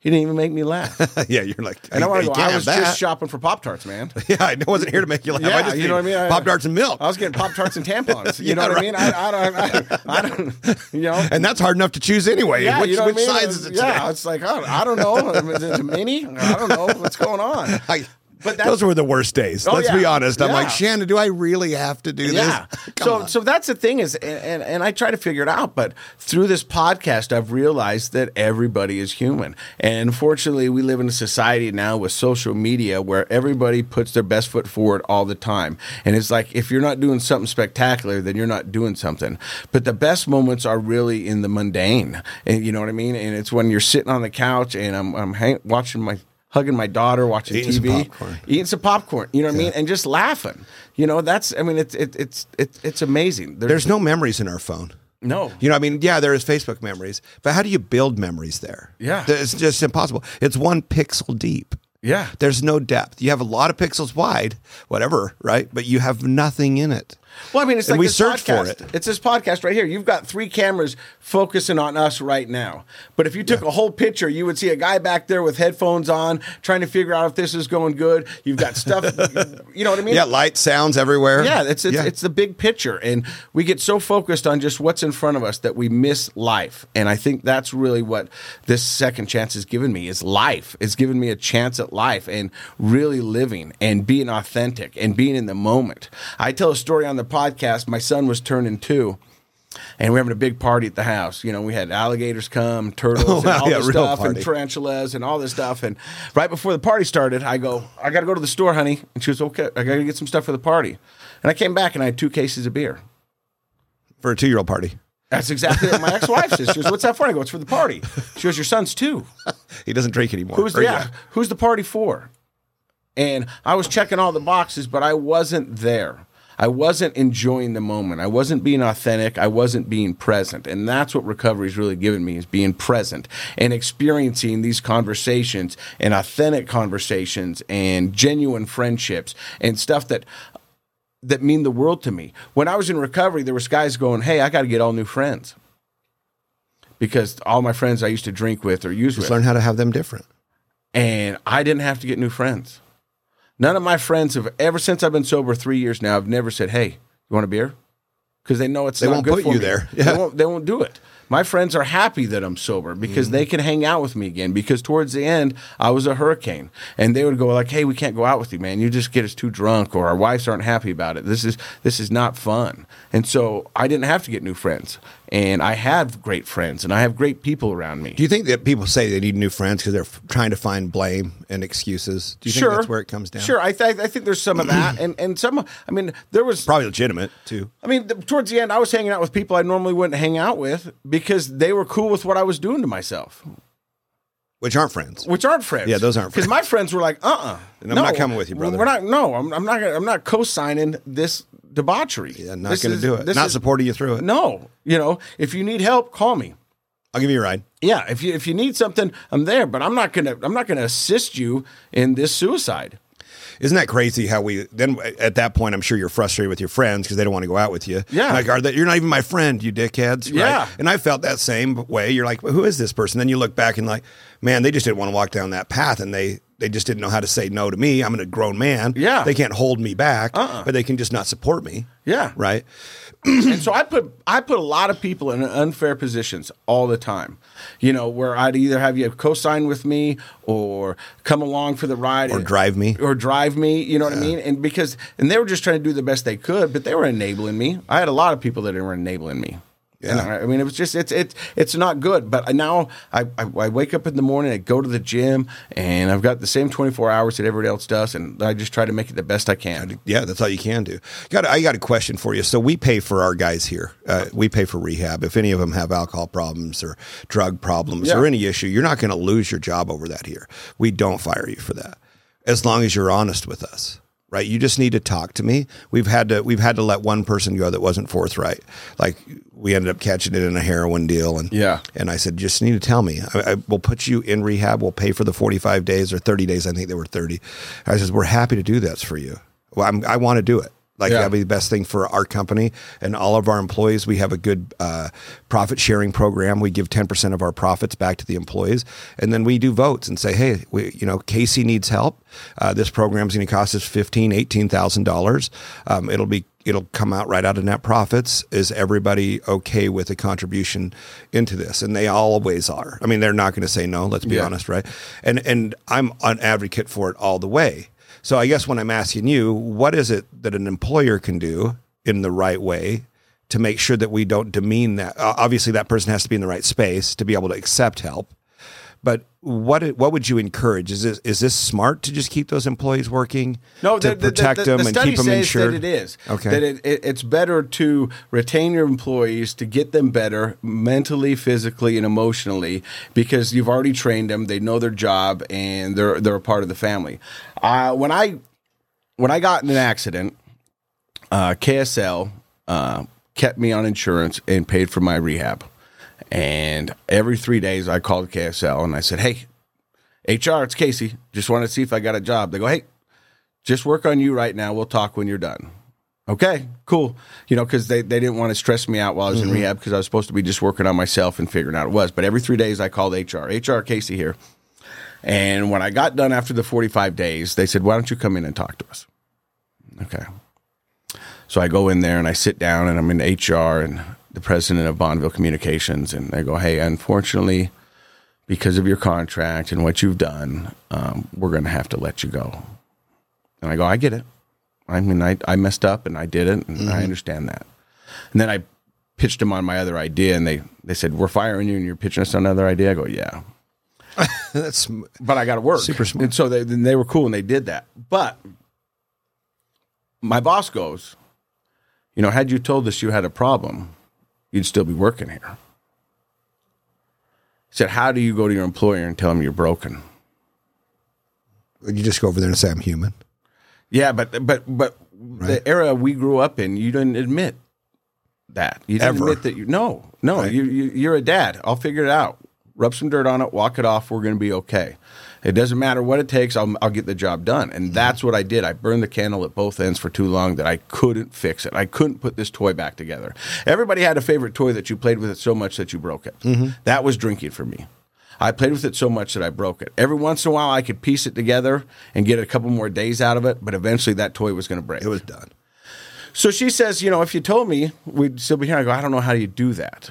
He didn't even make me laugh." yeah, you're like, And I want to go. I was that. just shopping for Pop Tarts, man. Yeah, I wasn't here to make you laugh. I Yeah, just you know what I mean? Pop tarts and milk. I was getting Pop Tarts and tampons. You Yeah, know what I mean? I, I don't, I, I don't, you know. and that's hard enough to choose anyway. yeah, which you know which what I mean? size is it Yeah, today? it's like I don't, I don't know. Is it a mini? I don't know what's going on. I, But those were the worst days. Oh, Let's be honest. I'm Yeah. like, Shannon, do I really have to do Yeah. this? Come so on. so that's the thing is, and, and and I try to figure it out. But through this podcast, I've realized that everybody is human, and unfortunately, we live in a society now with social media where everybody puts their best foot forward all the time, and it's like if you're not doing something spectacular, then you're not doing something. But the best moments are really in the mundane, and you know what I mean. And it's when you're sitting on the couch and I'm I'm hang- watching my. Hugging my daughter, watching Eating some TV, popcorn. eating some popcorn. You know what I mean, and just laughing. You know, that's. I mean, it's it, it's it's it's amazing. There's no memories in our phone. no. You know, I mean, yeah, there is Facebook memories, but how do you build memories there? Yeah. It's just impossible. It's one pixel deep. Yeah. There's no depth. You have a lot of pixels wide, whatever, right? But you have nothing in it. Well, I mean, it's And like we this search for podcast. it. It's this podcast right here. You've got three cameras focusing on us right now. But if you took a whole picture, you would see a guy back there with headphones on, trying to figure out if this is going good. You've got stuff. you know what I mean? Yeah, light sounds everywhere. Yeah, it's it's, Yeah. it's the big picture, and we get so focused on just what's in front of us that we miss life. And I think that's really what this second chance has given me is life. It's given me a chance at life and really living and being authentic and being in the moment. I tell a story on the podcast. My son was turning two. And we're having a big party at the house. You know, we had alligators come, turtles, Oh, and all yeah, this stuff, party. and tarantulas, and all this stuff. And right before the party started, I go, I got to go to the store, honey. And she was, okay, I got to get some stuff for the party. And I came back and I had two cases of beer. for a two year old party. That's exactly what my ex-wife says. She goes, "What's that for?" I go, "It's for the party." She goes, "Your son's too. He doesn't drink anymore. Who's Or, yeah? Who's the party for?" And I was checking all the boxes, but I wasn't there. I wasn't enjoying the moment. I wasn't being authentic. I wasn't being present. And that's what recovery's really given me is being present and experiencing these conversations and authentic conversations and genuine friendships and stuff that that mean the world to me. When I was in recovery, there was guys going, "Hey, I got to get all new friends." Because all my friends I used to drink with or use Just with learn how to have them different. and I didn't have to get new friends. None of my friends have ever since I've been sober three years now. I've never said, "Hey, you want a beer?" Because they know it's They not won't good put for you me. there. They Yeah. won't. They won't do it. My friends are happy that I'm sober because Mm-hmm. they can hang out with me again. Because towards the end, I was a hurricane, and they would go like, "Hey, we can't go out with you, man. You just get us too drunk, or our wives aren't happy about it. This is this is not fun." And so I didn't have to get new friends, and I have great friends, and I have great people around me. Do you think that people say they need new friends because they're f- trying to find blame and excuses? Do you think that's where it comes down? Sure, I, th- I think there's some of that, and and some. I mean, there was. Probably legitimate too. I mean, towards the end, I was hanging out with people I normally wouldn't hang out with because they were cool with what I was doing to myself, Which aren't friends. which aren't friends. Yeah, those aren't friends. Because my friends were like, "Uh, uh And I'm not coming with you, brother. We're not. No, I'm, I'm not. Gonna, I'm not co-signing this debauchery. Yeah, not This going to is- do it. Not is- supporting you through it. No, you know, if you need help, call me. I'll give you a ride. Yeah, if you if you need something, I'm there. But I'm not gonna I'm not gonna assist you in this suicide. Isn't that crazy how we then at that point I'm sure you're frustrated with your friends because they don't want to go out with you. Yeah. Like are they, you're not even my friend, you dickheads. right? Yeah. And I felt that same way. You're like, well, who is this person? Then you look back and like, man, they just didn't want to walk down that path and they they just didn't know how to say no to me. I'm a grown man. Yeah. They can't hold me back, Uh-uh. but they can just not support me. Yeah. Right. and so I put I put a lot of people in unfair positions all the time. You know, where I'd either have you co-sign with me or come along for the ride Or and- drive me. or drive me. You know what I mean? And because and they were just trying to do the best they could, but they were enabling me. I had a lot of people that were enabling me. Yeah. And I, I mean, it was just it's it's it's not good. But now I, I I wake up in the morning, I go to the gym, and I've got the same twenty four hours that everybody else does, and I just try to make it the best I can. Yeah, that's all you can do. Got I got a question for you. So we pay for our guys here. Uh, we pay for rehab. If any of them have alcohol problems or drug problems Yeah. or any issue, you're not going to lose your job over that here. We don't fire you for that, as long as you're honest with us. Right? You just need to talk to me. We've had to we've had to let one person go that wasn't forthright. Like we ended up catching it in a heroin deal, and Yeah. and I said, just need to tell me. I, I, we'll put you in rehab. We'll pay for the 45 days or 30 days. I think they were 30. I says, we're happy to do this for you. Well, I'm, I want to do it. Like Yeah. that'd be the best thing for our company and all of our employees. We have a good uh, profit sharing program. We give 10% of our profits back to the employees. And then we do votes and say, hey, we, you know, Casey needs help. Uh, this program is going to cost us $15,000, $18,000. Um, it'll be it'll come out right out of net profits. Is everybody okay with a contribution into this? And they always are. I mean, they're not going to say no. Let's be Yeah. honest, right? And and I'm an advocate for it all the way. So I guess when I'm asking you, what is it that an employer can do in the right way to make sure that we don't demean that? Obviously, that person has to be in the right space to be able to accept help. But what what would you encourage? Is this is this smart to just keep those employees working? No, to the, the- protect the, them the and study keep them says insured. That it is. Okay. That it, it, it's better to retain your employees to get them better mentally, physically, and emotionally because you've already trained them. They know their job and they're they're a part of the family. Uh, when I when I got in an accident, uh, KSL uh, kept me on insurance and paid for my rehab. And every three days, I called KSL and I said, "Hey, HR, it's Casey. Just want to see if I got a job." They go, "Hey, just work on you right now. We'll talk when you're done." Okay, cool. You know, because they, they didn't want to stress me out while I was in mm-hmm. rehab because I was supposed to be just working on myself and figuring out it was. But every three days, I called HR. HR, Casey here. And when I got done after the 45 days, they said, Why don't you come in and talk to us? Okay. So I go in there and I sit down and I'm in HR and the president of Bonneville Communications. And they go, Hey, unfortunately, because of your contract and what you've done, um, we're going to have to let you go. And I go, I get it. I mean, I, I messed up and I did it and I understand that. And then I pitched them on my other idea and they, they said, We're firing you and you're pitching us another idea. I go, Yeah That's but I got to work. Super smart. And so they, then they were cool and they did that. But my boss goes, you know, had you told us you had a problem, you'd still be working here. He said, how do you go to your employer and tell them you're broken? you just go over there and say I'm human. Yeah, but but but the era we grew up in, you didn't admit that. You didn't Ever. admit that you no no Right. you, you you're a dad. I'll figure it out. Rub some dirt on it, walk it off. We're going to be okay. It doesn't matter what it takes. I'll I'll get the job done, and mm-hmm. that's what I did. I burned the candle at both ends for too long that I couldn't fix it. I couldn't put this toy back together. Everybody had a favorite toy that you played with it so much that you broke it. Mm-hmm. That was drinking for me. I played with it so much that I broke it. Every once in a while, I could piece it together and get a couple more days out of it, but eventually that toy was going to break. It was done. So she says, you know, if you told me, we'd still be here. I go, I don't know how you do that.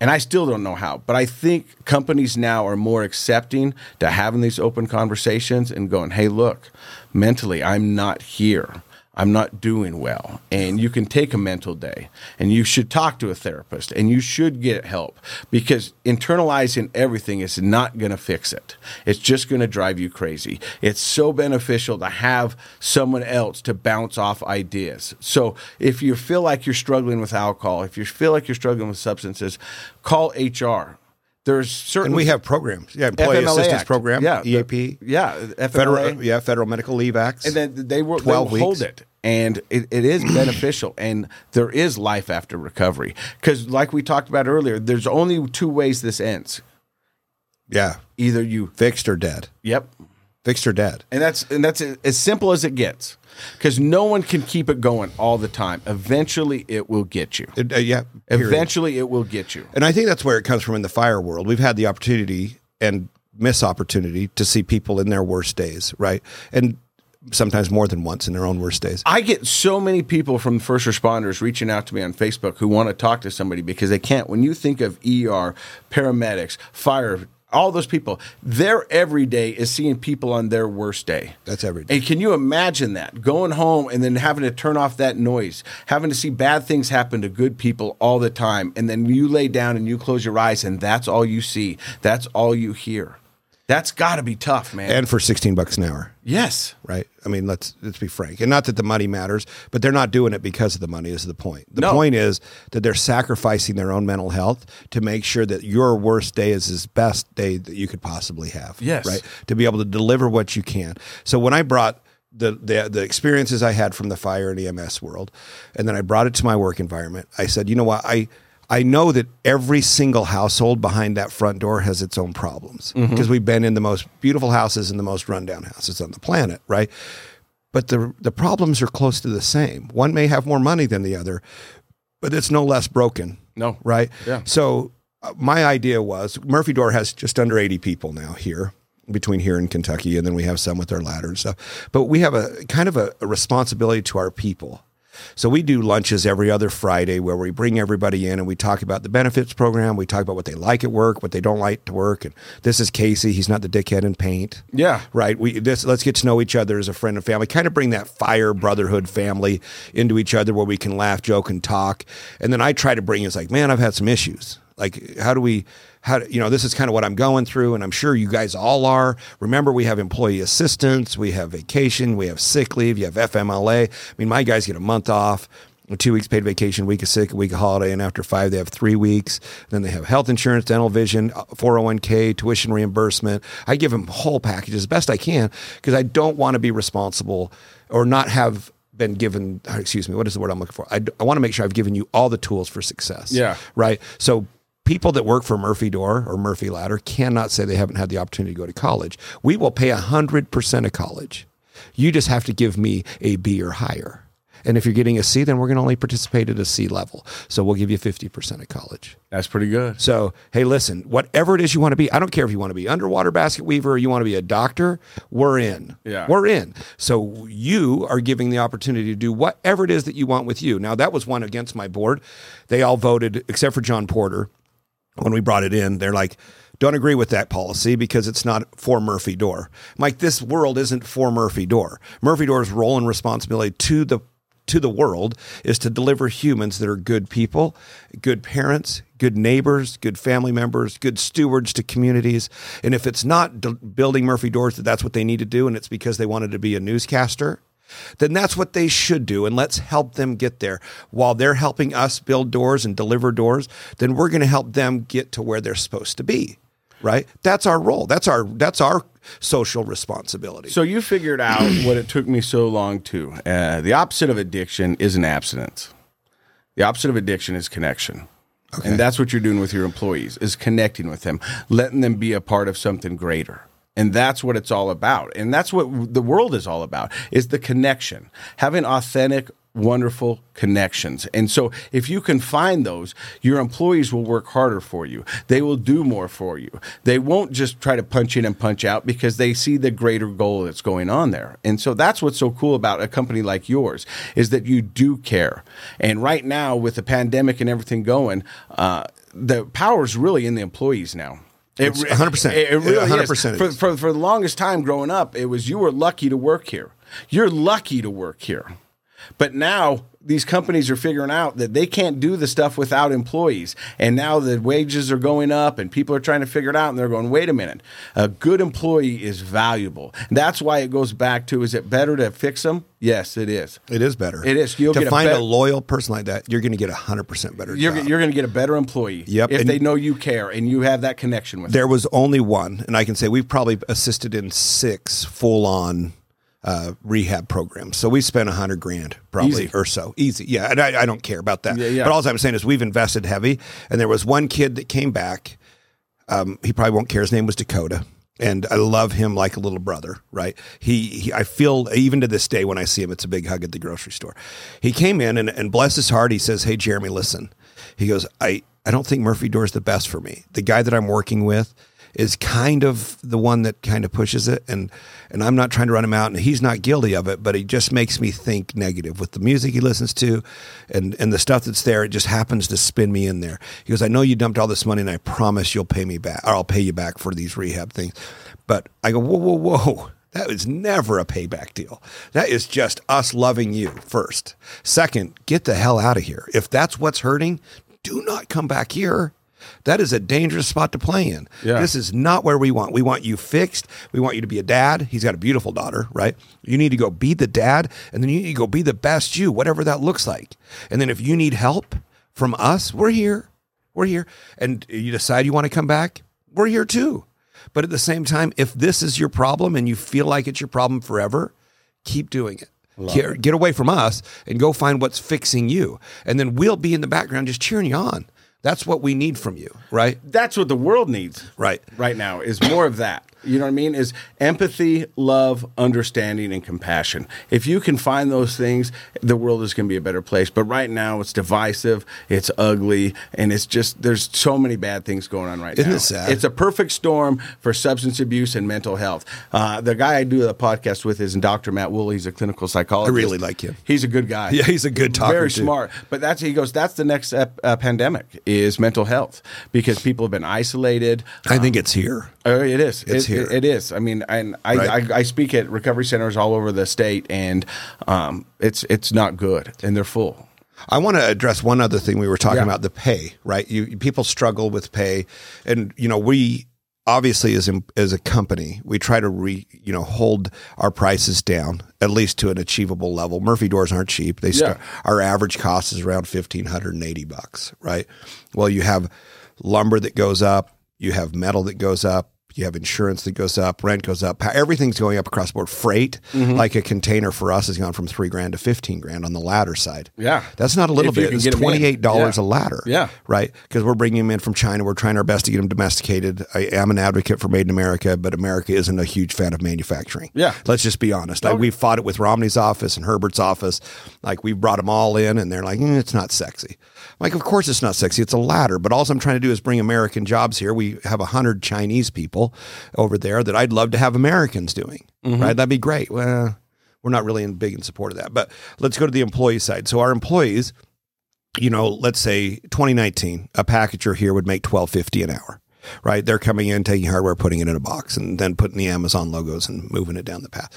And I still don't know how. But I think companies now are more accepting to having these open conversations and going, hey, look, mentally, I'm not here. I'm not doing well. And you can take a mental day and you should talk to a therapist and you should get help because internalizing everything is not going to fix it. It's just going to drive you crazy. It's so beneficial to have someone else to bounce off ideas. So if you feel like you're struggling with alcohol, if you feel like you're struggling with substances, call HR. There's certain And we have programs. Yeah, Employee FMLA Assistance Act. Program, Yeah, the- EAP. yeah, FMLA. Federal, yeah, Federal Medical Leave Acts. and then they will, they 12 will hold it and it, it is beneficial and there is life after recovery because like we talked about earlier there's only two ways this ends yeah, either you fixed or dead. yep Fixed or dead. and that's and that's as simple as it gets because no one can keep it going all the time eventually it will get you It- uh, yeah, period. eventually it will get you And I think that's where it comes from in the fire world. We've had the opportunity and miss opportunity to see people in their worst days, right? And sometimes more than once in their own worst days. I get so many people from first responders reaching out to me on Facebook who want to talk to somebody because they can't. When you think of ER, paramedics, fire, all those people, their every day is seeing people on their worst day. That's every day. And can you imagine that? Going home and then having to turn off that noise, having to see bad things happen to good people all the time. And then you lay down and you close your eyes and that's all you see. That's all you hear. That's got to be tough, man. And for 16 bucks an hour, yes. right? I mean, let's let's be frank. And not that the money matters, but they're not doing it because of the money is the point. The No. point is that they're sacrificing their own mental health to make sure that your worst day is his best day that you could possibly have. Yes. Right? To be able to deliver what you can. So when I brought the, the the experiences I had from the fire and EMS world, and then I brought it to my work environment, I said, you know what, I I know that every single household behind that front door has its own problems because we've been in the most beautiful houses and the most rundown houses on the planet, right? But the the problems are close to the same. One may have more money than the other, but it's no less broken. No. right? Yeah. So uh, my idea was Murphy Door has just under eighty people now here between here and Kentucky, and then we have some with their ladder and stuff. But we have a kind of a, a responsibility to our people So we do lunches every other Friday where we bring everybody in and we talk about the benefits program. We talk about what they like at work, what they don't like to work. And this is Casey. He's not the dickhead in paint. Yeah. Right. We this let's get to know each other as a friend and family. Kind of bring that fire brotherhood family into each other where we can laugh, joke, and talk. And then I try to bring it's like, man, I've had some issues. Like, how do we? How do, you know? This is kind of what I'm going through, and I'm sure you guys all are. Remember, we have employee assistance, we have vacation, we have sick leave, you have FMLA. I mean, my guys get a month off two weeks paid vacation, week of sick, a week of holiday, and after five, they have three weeks. Then they have health insurance, dental vision, uh, 401k, tuition reimbursement. I give them whole packages as best I can because I don't want to be responsible or not have been given, excuse me, what is the word I'm looking for? I, I want to make sure I've given you all the tools for success. Yeah. Right. So people that work for Murphy Door or Murphy Ladder cannot say they haven't had the opportunity to go to college. We will pay 100% of college. You just have to give me a B or higher. And if you're getting a C, then we're going to only participate at a C level. So we'll give you 50% of college. That's pretty good. So, hey, listen, whatever it is you want to be, I don't care if you want to be underwater basket weaver or you want to be a doctor, we're in. Yeah. We're in. So you are giving the opportunity to do whatever it is that you want with you. Now, that was one against my board. They all voted, except for John Porter. When we brought it in, they're like, don't agree with that policy because it's not for Murphy Door. Mike, this world isn't for Murphy Door. Murphy Door's role and responsibility to the to the world is to deliver humans that are good people, good parents, good neighbors, good family members, good stewards to communities. And if it's not building Murphy doors that that's what they need to do and it's because they wanted to be a newscaster, then that's what they should do. And let's help them get there. While they're helping us build doors and deliver doors, then we're going to help them get to where they're supposed to be. Right? That's our role. That's our that's our social responsibility. So you figured out what it took me so long to. Uh, the opposite of addiction is an abstinence. The opposite of addiction is connection. Okay. And that's what you're doing with your employees is connecting with them, letting them be a part of something greater. And that's what it's all about. And that's what the world is all about is the connection. Having authentic, wonderful connections. And so if you can find those, your employees will work harder for you. They will do more for you. They won't just try to punch in and punch out because they see the greater goal that's going on there. And so that's what's so cool about a company like yours is that you do care. And right now with the pandemic and everything going, uh, the power is really in the employees now. It, 100%. It, it really 100% is. For, for, for the longest time growing up, it was you were lucky to work here. You're lucky to work here. But now these companies are figuring out that they can't do the stuff without employees. And now the wages are going up and people are trying to figure it out and they're going, wait a minute, a good employee is valuable. And that's why it goes back to is it better to fix them? Yes, it is. It is better. It is. You'll to get a find a, loyal person like that, you're going to get a 100% better You're, job. you're going to get a better employee Yep, if and- they know you care and you have that connection with them. there was only one, and I can say we've probably assisted in six full on uh, rehab program. So we spent a hundred grand probably Easy. or so. Easy. Yeah. And I, I don't care about that. Yeah, yeah. But all I'm saying is we've invested heavy. And there was one kid that came back. Um, he probably won't care. His name was Dakota. And I love him like a little brother, right? He, he, I feel even to this day when I see him, it's a big hug at the grocery store. He came in and, and bless his heart, he says, "Hey, Jeremy, listen." He goes, "I, I don't think Murphy Door is the best for me. The guy that I'm working with is kind of the one that kind of pushes it and and I'm not trying to run him out and he's not guilty of it but he just makes me think negative with the music he listens to and and the stuff that's there it just happens to spin me in there he goes I know you dumped all this money and I promise you'll pay me back or I'll pay you back for these rehab things but I go whoa whoa whoa that is never a payback deal. That is just us loving you first. Second, get the hell out of here. If that's what's hurting, do not come back here. That is a dangerous spot to play in. Yeah. This is not where we want. We want you fixed. We want you to be a dad. He's got a beautiful daughter, right? You need to go be the dad, and then you need to go be the best you, whatever that looks like. And then if you need help from us, we're here. We're here. And you decide you want to come back, we're here too. But at the same time, if this is your problem and you feel like it's your problem forever, keep doing it. Get, get away from us and go find what's fixing you. And then we'll be in the background just cheering you on. That's what we need from you, right? That's what the world needs Right. right now is more of that. You know what I mean? Is empathy, love, understanding, and compassion. If you can find those things, the world is going to be a better place. But right now, it's divisive, it's ugly, and it's just there's so many bad things going on right Isn't now. it sad? It's a perfect storm for substance abuse and mental health. Uh, the guy I do the podcast with is Dr. Matt Woolley. He's a clinical psychologist. I really like him. He's a good guy. Yeah, he's a good talker, Very too. smart. But that's he goes. That's the next ep- uh, pandemic is mental health because people have been isolated. I think it's here. Oh, it is. It's it, here. It, it is. I mean, and I, Right. I, I speak at recovery centers all over the state, and um, it's it's not good, and they're full. I want to address one other thing we were talking Yeah. about the pay, right? You people struggle with pay and you know, we obviously as in, as a company, we try to re, you know, hold our prices down at least to an achievable level. Murphy doors aren't cheap. They start, our average cost is around 1580 bucks, right? Well, you have lumber that goes up, you have metal that goes up, you have insurance that goes up, rent goes up, everything's going up across the board. Freight, Mm-hmm. like a container for us, has gone from three grand to fifteen grand on the ladder side. Yeah. that's not a little If bit. It's get 'em in. twenty eight dollars Yeah. a ladder. Yeah. right. Because we're bringing them in from China. We're trying our best to get them domesticated. I am an advocate for made in America, but America isn't a huge fan of manufacturing. Yeah. let's just be honest. Like we fought it with Romney's office and Herbert's office. Like we brought them all in, and they're like, "Mm, it's not sexy. Like, of course it's not sexy. It's a ladder. But all I'm trying to do is bring American jobs here. We have a hundred Chinese people over there that I'd love to have Americans doing. Mm-hmm. Right? That'd be great. Well, we're not really in big in support of that. But let's go to the employee side. So our employees, you know, let's say 2019, a packager here would make 1250 an hour. Right? They're coming in, taking hardware, putting it in a box, and then putting the Amazon logos and moving it down the path.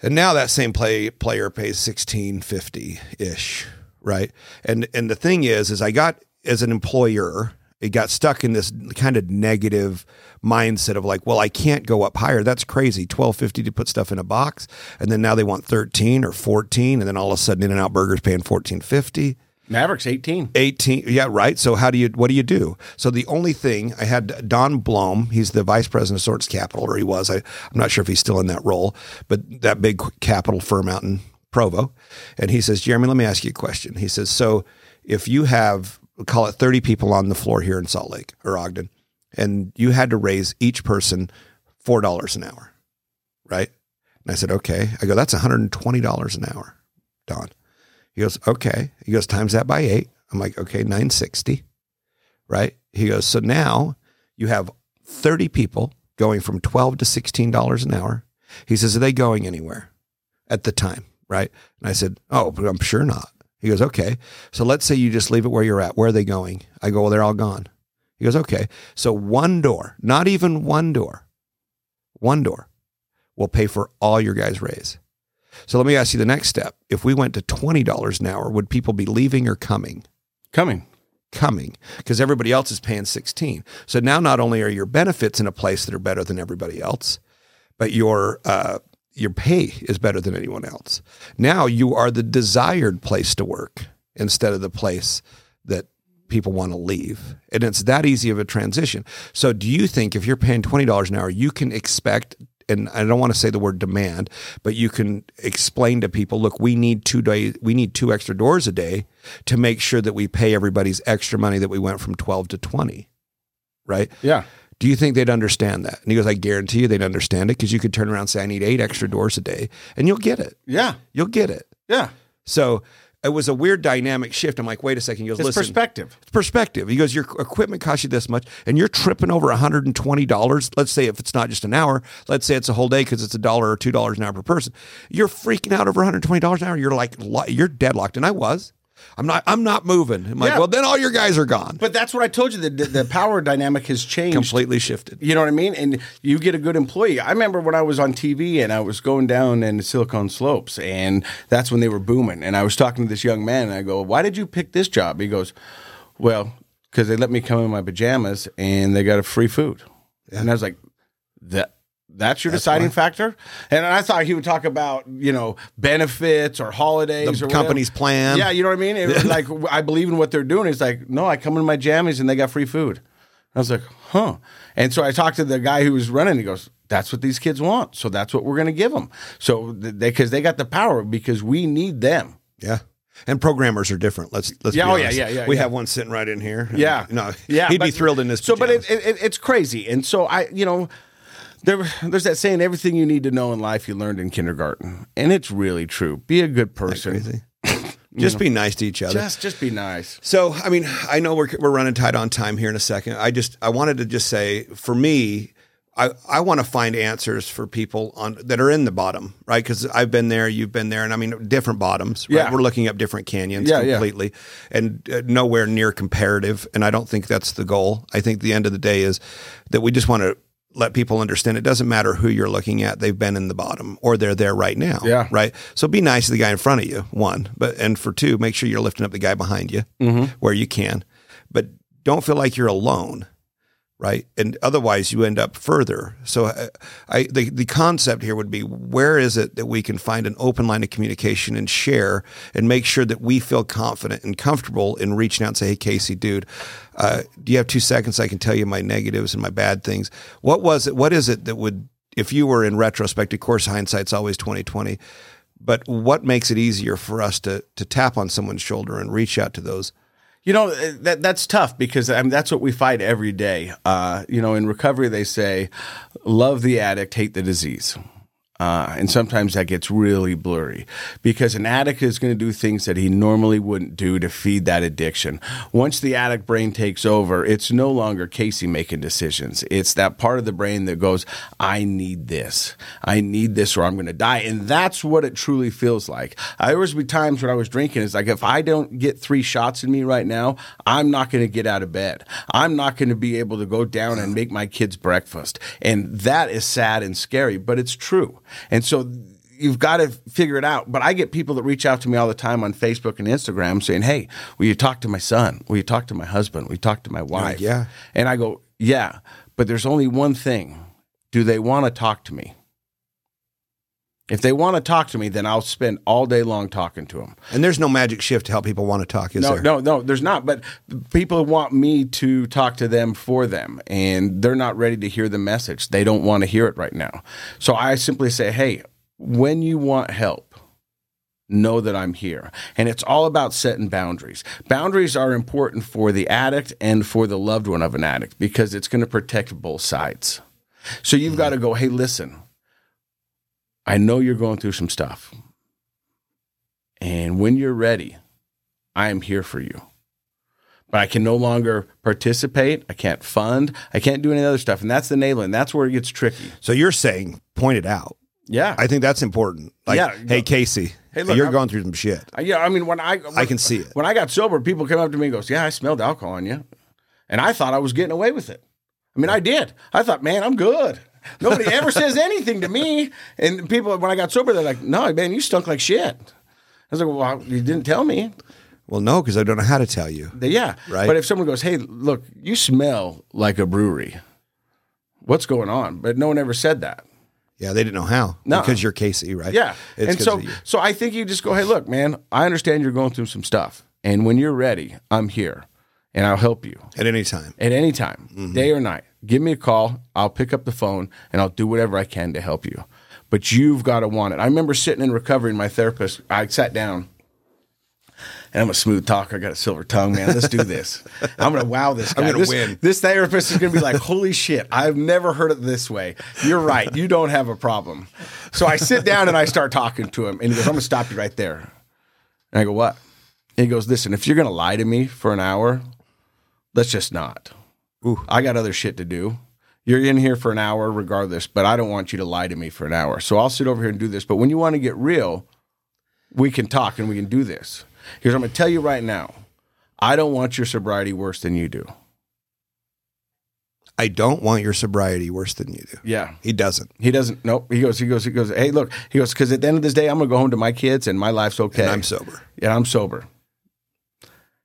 And now that same play player pays sixteen fifty ish, right? And and the thing is, is I got as an employer, it got stuck in this kind of negative mindset of like, well, I can't go up higher. That's crazy. Twelve fifty to put stuff in a box, and then now they want thirteen or fourteen, and then all of a sudden, In-N-Out Burgers paying fourteen fifty. Maverik's eighteen. 18 yeah right so how do you what do you do so the only thing i had don blom he's the vice president of sorts capital or he was I, i'm not sure if he's still in that role but that big capital firm out in provo and he says jeremy let me ask you a question he says so if you have call it 30 people on the floor here in salt lake or ogden and you had to raise each person $4 an hour right and i said okay i go that's $120 an hour don he goes, okay. He goes, times that by eight. I'm like, okay, 960. Right. He goes, so now you have 30 people going from 12 to $16 an hour. He says, are they going anywhere at the time? Right. And I said, oh, but I'm sure not. He goes, okay. So let's say you just leave it where you're at. Where are they going? I go, well, they're all gone. He goes, okay. So one door, not even one door, one door will pay for all your guys' raise. So let me ask you the next step. If we went to $20 an hour, would people be leaving or coming? Coming. Coming because everybody else is paying 16. So now not only are your benefits in a place that are better than everybody else, but your uh, your pay is better than anyone else. Now you are the desired place to work instead of the place that people want to leave. And it's that easy of a transition. So do you think if you're paying $20 an hour, you can expect and I don't want to say the word demand, but you can explain to people, look, we need two days, we need two extra doors a day to make sure that we pay everybody's extra money that we went from 12 to 20. Right? Yeah. Do you think they'd understand that? And he goes, I guarantee you they'd understand it because you could turn around and say, I need eight extra doors a day and you'll get it. Yeah. You'll get it. Yeah. So it was a weird dynamic shift. I'm like, wait a second. He goes, It's listen. perspective. It's perspective. He goes, your equipment costs you this much, and you're tripping over $120. Let's say if it's not just an hour, let's say it's a whole day because it's a dollar or two dollars an hour per person. You're freaking out over $120 an hour. You're like, you're deadlocked, and I was. I'm not. I'm not moving. I'm like, Yeah. well, then all your guys are gone. But that's what I told you. The, the, power dynamic has changed. completely shifted. You know what I mean? And you get a good employee. I remember when I was on TV and I was going down in the Silicon Slopes, and that's when they were booming. And I was talking to this young man, and I go, "Why did you pick this job?" He goes, "Well, because they let me come in my pajamas and they got a free food." And I was like, "That." That's your deciding factor, and I thought he would talk about you know benefits or holidays The or company's whatever. plan. Yeah, you know what I mean. It was like I believe in what they're doing. He's like, no, I come in my jammies and they got free food. I was like, huh. And so I talked to the guy who was running. He goes, that's what these kids want. So that's what we're going to give them. So they because they got the power because we need them. Yeah. And programmers are different. Let's let's Yeah, oh, yeah, yeah, yeah, We yeah. have one sitting right in here. Yeah, no, yeah. he'd be thrilled in this. So, but it, it, it's crazy, and so I, you know, There, there's that saying, everything you need to know in life you learned in kindergarten. And it's really true. Be a good person. Just be nice to each other. Just, just be nice. So, I mean, I know we're, we're running tight on time here in a second. I just, I wanted to just say, for me, I, I want to find answers for people on that are in the bottom, right? Because I've been there, you've been there, and I mean different bottoms. Right? Yeah. we're looking up different canyons Yeah, yeah. completely, and uh, nowhere near comparative. And I don't think that's the goal. I think the end of the day is that we just want to let people understand it doesn't matter who you're looking at; they've been in the bottom or they're there right now. Yeah. right. So be nice to the guy in front of you. One, but and for two, make sure you're lifting up the guy behind you mm-hmm. where you can, but don't feel like you're alone right? And otherwise, you end up further. So, I, I the the concept here would be where is it that we can find an open line of communication and share and make sure that we feel confident and comfortable in reaching out and say, "Hey, Casey, dude, uh, do you have two seconds? I can tell you my negatives and my bad things. What was it? What is it that would, if you were in retrospect, of course, hindsight's always twenty twenty." But what makes it easier for us to to tap on someone's shoulder and reach out to those You know uh, that that's tough because I mean that's what we fight every day. Uh, you know, in recovery they say, "Love the addict, hate the disease." Uh, and sometimes that gets really blurry because an addict is going to do things that he normally wouldn't do to feed that addiction. Once the addict brain takes over, it's no longer Casey making decisions. It's that part of the brain that goes, I need this. I need this or I'm going to die. And that's what it truly feels like. There was be times when I was drinking, it's like, if I don't get three shots in me right now, I'm not going to get out of bed. I'm not going to be able to go down and make my kids breakfast. And that is sad and scary, but it's true. And so you've got to figure it out. But I get people that reach out to me all the time on Facebook and Instagram saying, Hey, will you talk to my son? Will you talk to my husband? Will you talk to my oh, wife? yeah. And I go, Yeah, but there's only one thing. Do they want to talk to me? If they want to talk to me, then I'll spend all day long talking to them. And there's no magic shift to help people want to talk, is No, there? no, no, there's not. But people want me to talk to them for them, and they're not ready to hear the message. They don't want to hear it right now. So I simply say, hey, when you want help, know that I'm here. And it's all about setting boundaries. Boundaries are important for the addict and for the loved one of an addict because it's going to protect both sides. So you've mm-hmm. got to go, hey, listen, I know you're going through some stuff. And when you're ready, I am here for you. But I can no longer participate. I can't fund. I can't do any other stuff. And that's the nailing. That's where it gets tricky. So you're saying point it out. Yeah. I think that's important. Like, Yeah. hey Casey, Hey, look, you're I'm- going through some shit. I- yeah, I mean, when I I can see it. When I got sober, people came up to me and goes, "Yeah, I smelled alcohol on you," and I thought I was getting away with it. I mean, I did. I thought, man, I'm good. Nobody ever says anything to me. And people, when I got sober, they're like, "No, man, you stunk like shit." I was like, "Well, you didn't tell me." Well, no, because I don't know how to tell you. Yeah, Right. But if someone goes, "Hey, look, you smell like a brewery," what's going on? But no one ever said that. Yeah, they didn't know how. No. Because you're Casey, right? Yeah. It's and so so I think you just go, hey, look, man, I understand you're going through some stuff. And when you're ready, I'm here and I'll help you at any time. at any time, Mm-hmm. day or night. Give me a call. I'll pick up the phone and I'll do whatever I can to help you. But you've got to want it. I remember sitting in recovery and my therapist, I sat down and I'm a smooth talker. I got a silver tongue, man. Let's do this. I'm going to wow this guy. I'm gonna this, win. This therapist is going to be like, holy shit, I've never heard it this way. You're right. You don't have a problem. So I sit down and I start talking to him. And he goes, I'm going to stop you right there. And I go, what? And he goes, listen, if you're going to lie to me for an hour, let's just not. Ooh, I got other shit to do. You're in here for an hour regardless, but I don't want you to lie to me for an hour. So I'll sit over here and do this. But when you want to get real, we can talk and we can do this. Here's what I'm going to tell you right now. I don't want your sobriety worse than you do. I don't want your sobriety worse than you do. Yeah. He doesn't. He doesn't. Nope. He goes. He goes. He goes. Hey, look. He goes because at the end of this day, I'm gonna go home to my kids, and my life's okay. And I'm sober. Yeah, I'm sober.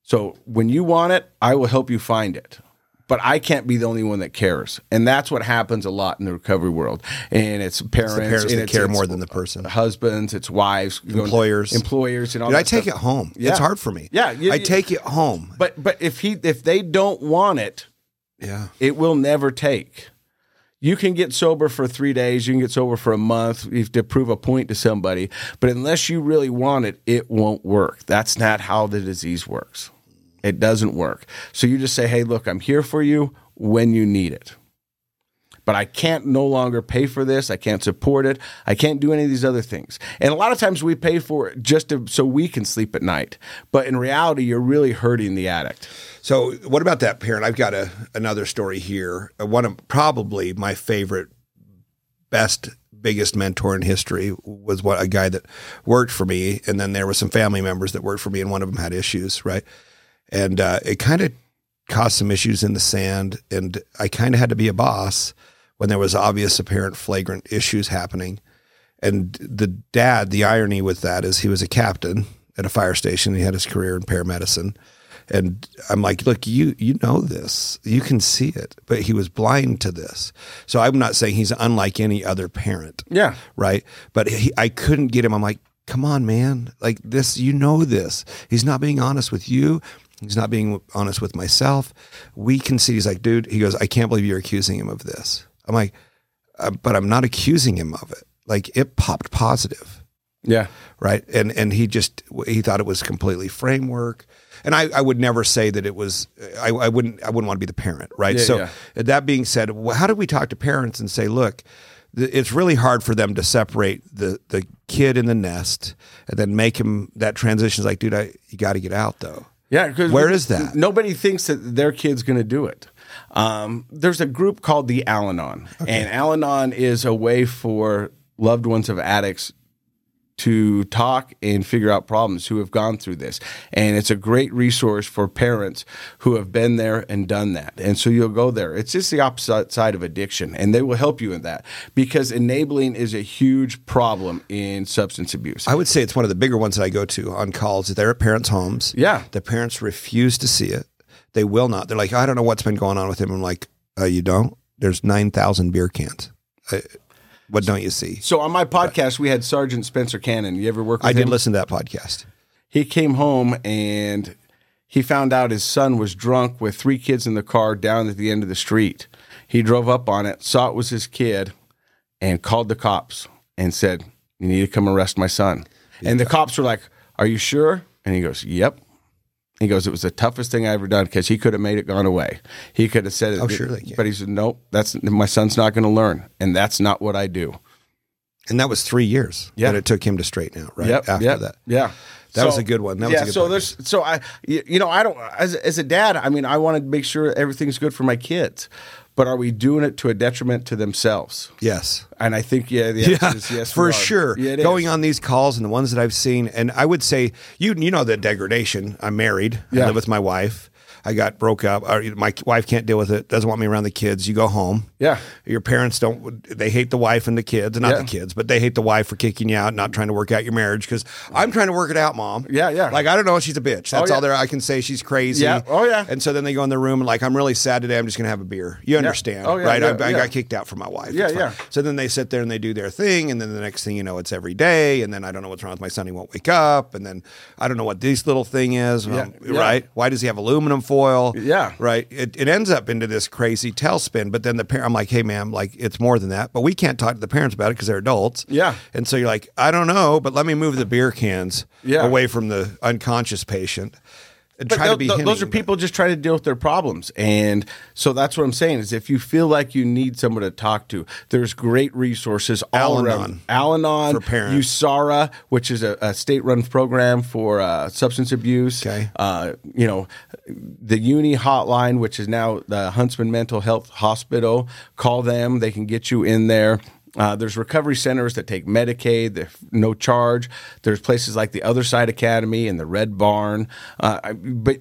So when you want it, I will help you find it. But I can't be the only one that cares, and that's what happens a lot in the recovery world. And it's parents, parents and that it's, care it's more than the person. husbands, it's wives, you know, Employers. employers, and all. Dude, that I take stuff. it home. Yeah. It's hard for me. Yeah, you- I you- take it home. But but if he if they don't want it, Yeah. it will never take. You can get sober for three days, you can get sober for a month, you have to prove a point to somebody, but unless you really want it, it won't work. That's not how the disease works. It doesn't work. So you just say, hey, look, I'm here for you when you need it. but I can't no longer pay for this. I can't support it. I can't do any of these other things. And a lot of times we pay for it just to, so we can sleep at night. But in reality, you're really hurting the addict. So, what about that parent? I've got a, another story here. One of probably my favorite, best, biggest mentor in history was what a guy that worked for me, and then there were some family members that worked for me, and one of them had issues, right? And uh, it kind of caused some issues in the sand, and I kind of had to be a boss when there was obvious, apparent, flagrant issues happening. And the dad, the irony with that is he was a captain at a fire station. He had his career in paramedicine. And I'm like, look, you you know this, you can see it, but he was blind to this. So I'm not saying he's unlike any other parent, Yeah. right? But he, I couldn't get him. I'm like, come on, man, like this, you know this. He's not being honest with you. He's not being honest with myself. We can see. He's like, dude. He goes, I can't believe you're accusing him of this. I'm like, uh, but I'm not accusing him of it. Like it popped positive Yeah. right? And and he just he thought it was completely framework. And I, I would never say that it was. I, I wouldn't. I wouldn't want to be the parent, right? Yeah, so yeah. that being said, how do we talk to parents and say, look, it's really hard for them to separate the the kid in the nest and then make him that transition. Is like, dude, I you got to get out though. Yeah, Where is that? Nobody thinks that their kid's going to do it. Um, there's a group called the Al-Anon, and Al-Anon is a way for loved ones of addicts to talk and figure out problems who have gone through this. And it's a great resource for parents who have been there and done that. And so you'll go there. It's just the opposite side of addiction, and they will help you in that because enabling is a huge problem in substance abuse. I would say it's one of the bigger ones that I go to on calls. They're at parents' homes. Yeah. The parents refuse to see it. They will not. They're like, I don't know what's been going on with him. I'm like, uh, you don't? There's 9,000 beer cans. Uh, what don't you see? so on my podcast, we had Sergeant Spencer Cannon. You ever work with I him? did listen to that podcast. he came home and he found out his son was drunk with three kids in the car down at the end of the street. He drove up on it, saw it was his kid, and called the cops and said, You need to come arrest my son. And the cops were like, Are you sure? And he goes, Yep. He goes, It was the toughest thing I ever done because he could have made it gone away. He could have said it. Oh, sure they can. But he said, Nope, that's my son's not going to learn. And that's not what I do. And that was three years Yeah. that it took him to straighten out, right? Yep, After yep, that. yeah. That was a good one. That was yeah, so there's so I you you know I don't as as a dad I mean I want to make sure everything's good for my kids, but are we doing it to a detriment to themselves? Yes. And I think yeah, the answer is yes, for sure. Yeah, Going is. on these calls and the ones that I've seen, and I would say you you know the degradation. I'm married. I live with my wife. I got broke up. My wife can't deal with it. Doesn't want me around the kids. You go home. Yeah. Your parents don't. They hate the wife and the kids, not Yeah. the kids, but they hate the wife for kicking you out, not trying to work out your marriage. Because I'm trying to work it out, mom. Yeah, yeah. Like I don't know. She's a bitch. That's oh, yeah. all there. I can say she's crazy. Yeah. Oh, yeah. And so then they go in the room and like I'm really sad today. I'm just gonna have a beer. You understand, Oh, yeah, right? yeah, I, I got kicked out from my wife. Yeah, yeah. So then they sit there and they do their thing, and then the next thing you know, it's every day, and then I don't know what's wrong with my son. He won't wake up, and then I don't know what this little thing is, Yeah, yeah. right? Why does he have aluminum foil? Yeah. right. It, it ends up into this crazy tailspin. But then the parent, I'm like, hey, ma'am, like it's more than that. But we can't talk to the parents about it because they're adults. Yeah. And so you're like, I don't know, but let me move the beer cans Yeah. away from the unconscious patient. And But try to be tho- those are people just trying to deal with their problems, and so that's what I'm saying is if you feel like you need someone to talk to, there's great resources all Al-Anon. around. Al-Anon, For parents. USARA, which is a, a state-run program for uh, substance abuse. Okay. Uh, you know, the Uni Hotline, which is now the Huntsman Mental Health Hospital. Call them; they can get you in there. Uh, there's recovery centers that take Medicaid, they're no charge. There's places like the Other Side Academy and the Red Barn. Uh, but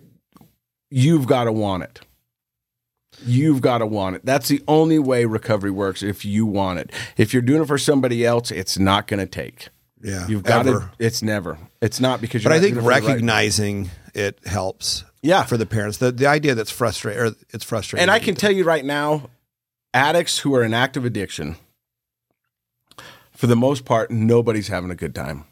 you've got to want it. You've got to want it. That's the only way recovery works if you want it. If you're doing it for somebody else, it's not going to take. Yeah, You've got to. It's never. It's not because you're But I think it right- recognizing it helps. Yeah. for the parents. The the idea that's frustrating, or it's frustrating. And I can tell you right now, addicts who are in active addiction, for the most part, nobody's having a good time.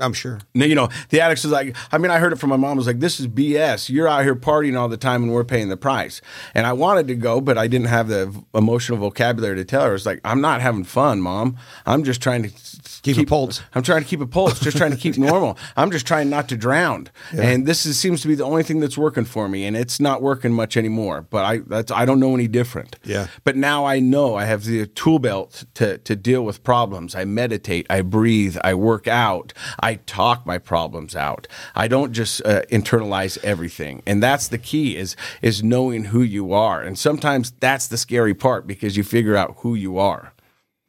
I'm sure. No, you know, the addicts is like, I mean, I heard it from my mom. Was like, this is BS. You're out here partying all the time, and we're paying the price. And I wanted to go, but I didn't have the emotional vocabulary to tell her. It's like, I'm not having fun, mom. I'm just trying to Keep a pulse. I'm trying to keep a pulse. Just trying to keep normal. I'm just trying not to drown. And this is, seems to be the only thing that's working for me. And it's not working much anymore. But I that's I don't know any different. Yeah. But now I know I have the tool belt to to deal with problems. I meditate. I breathe. I work out. I talk my problems out. I don't just uh, internalize everything. And that's the key is is knowing who you are. And sometimes that's the scary part because you figure out who you are.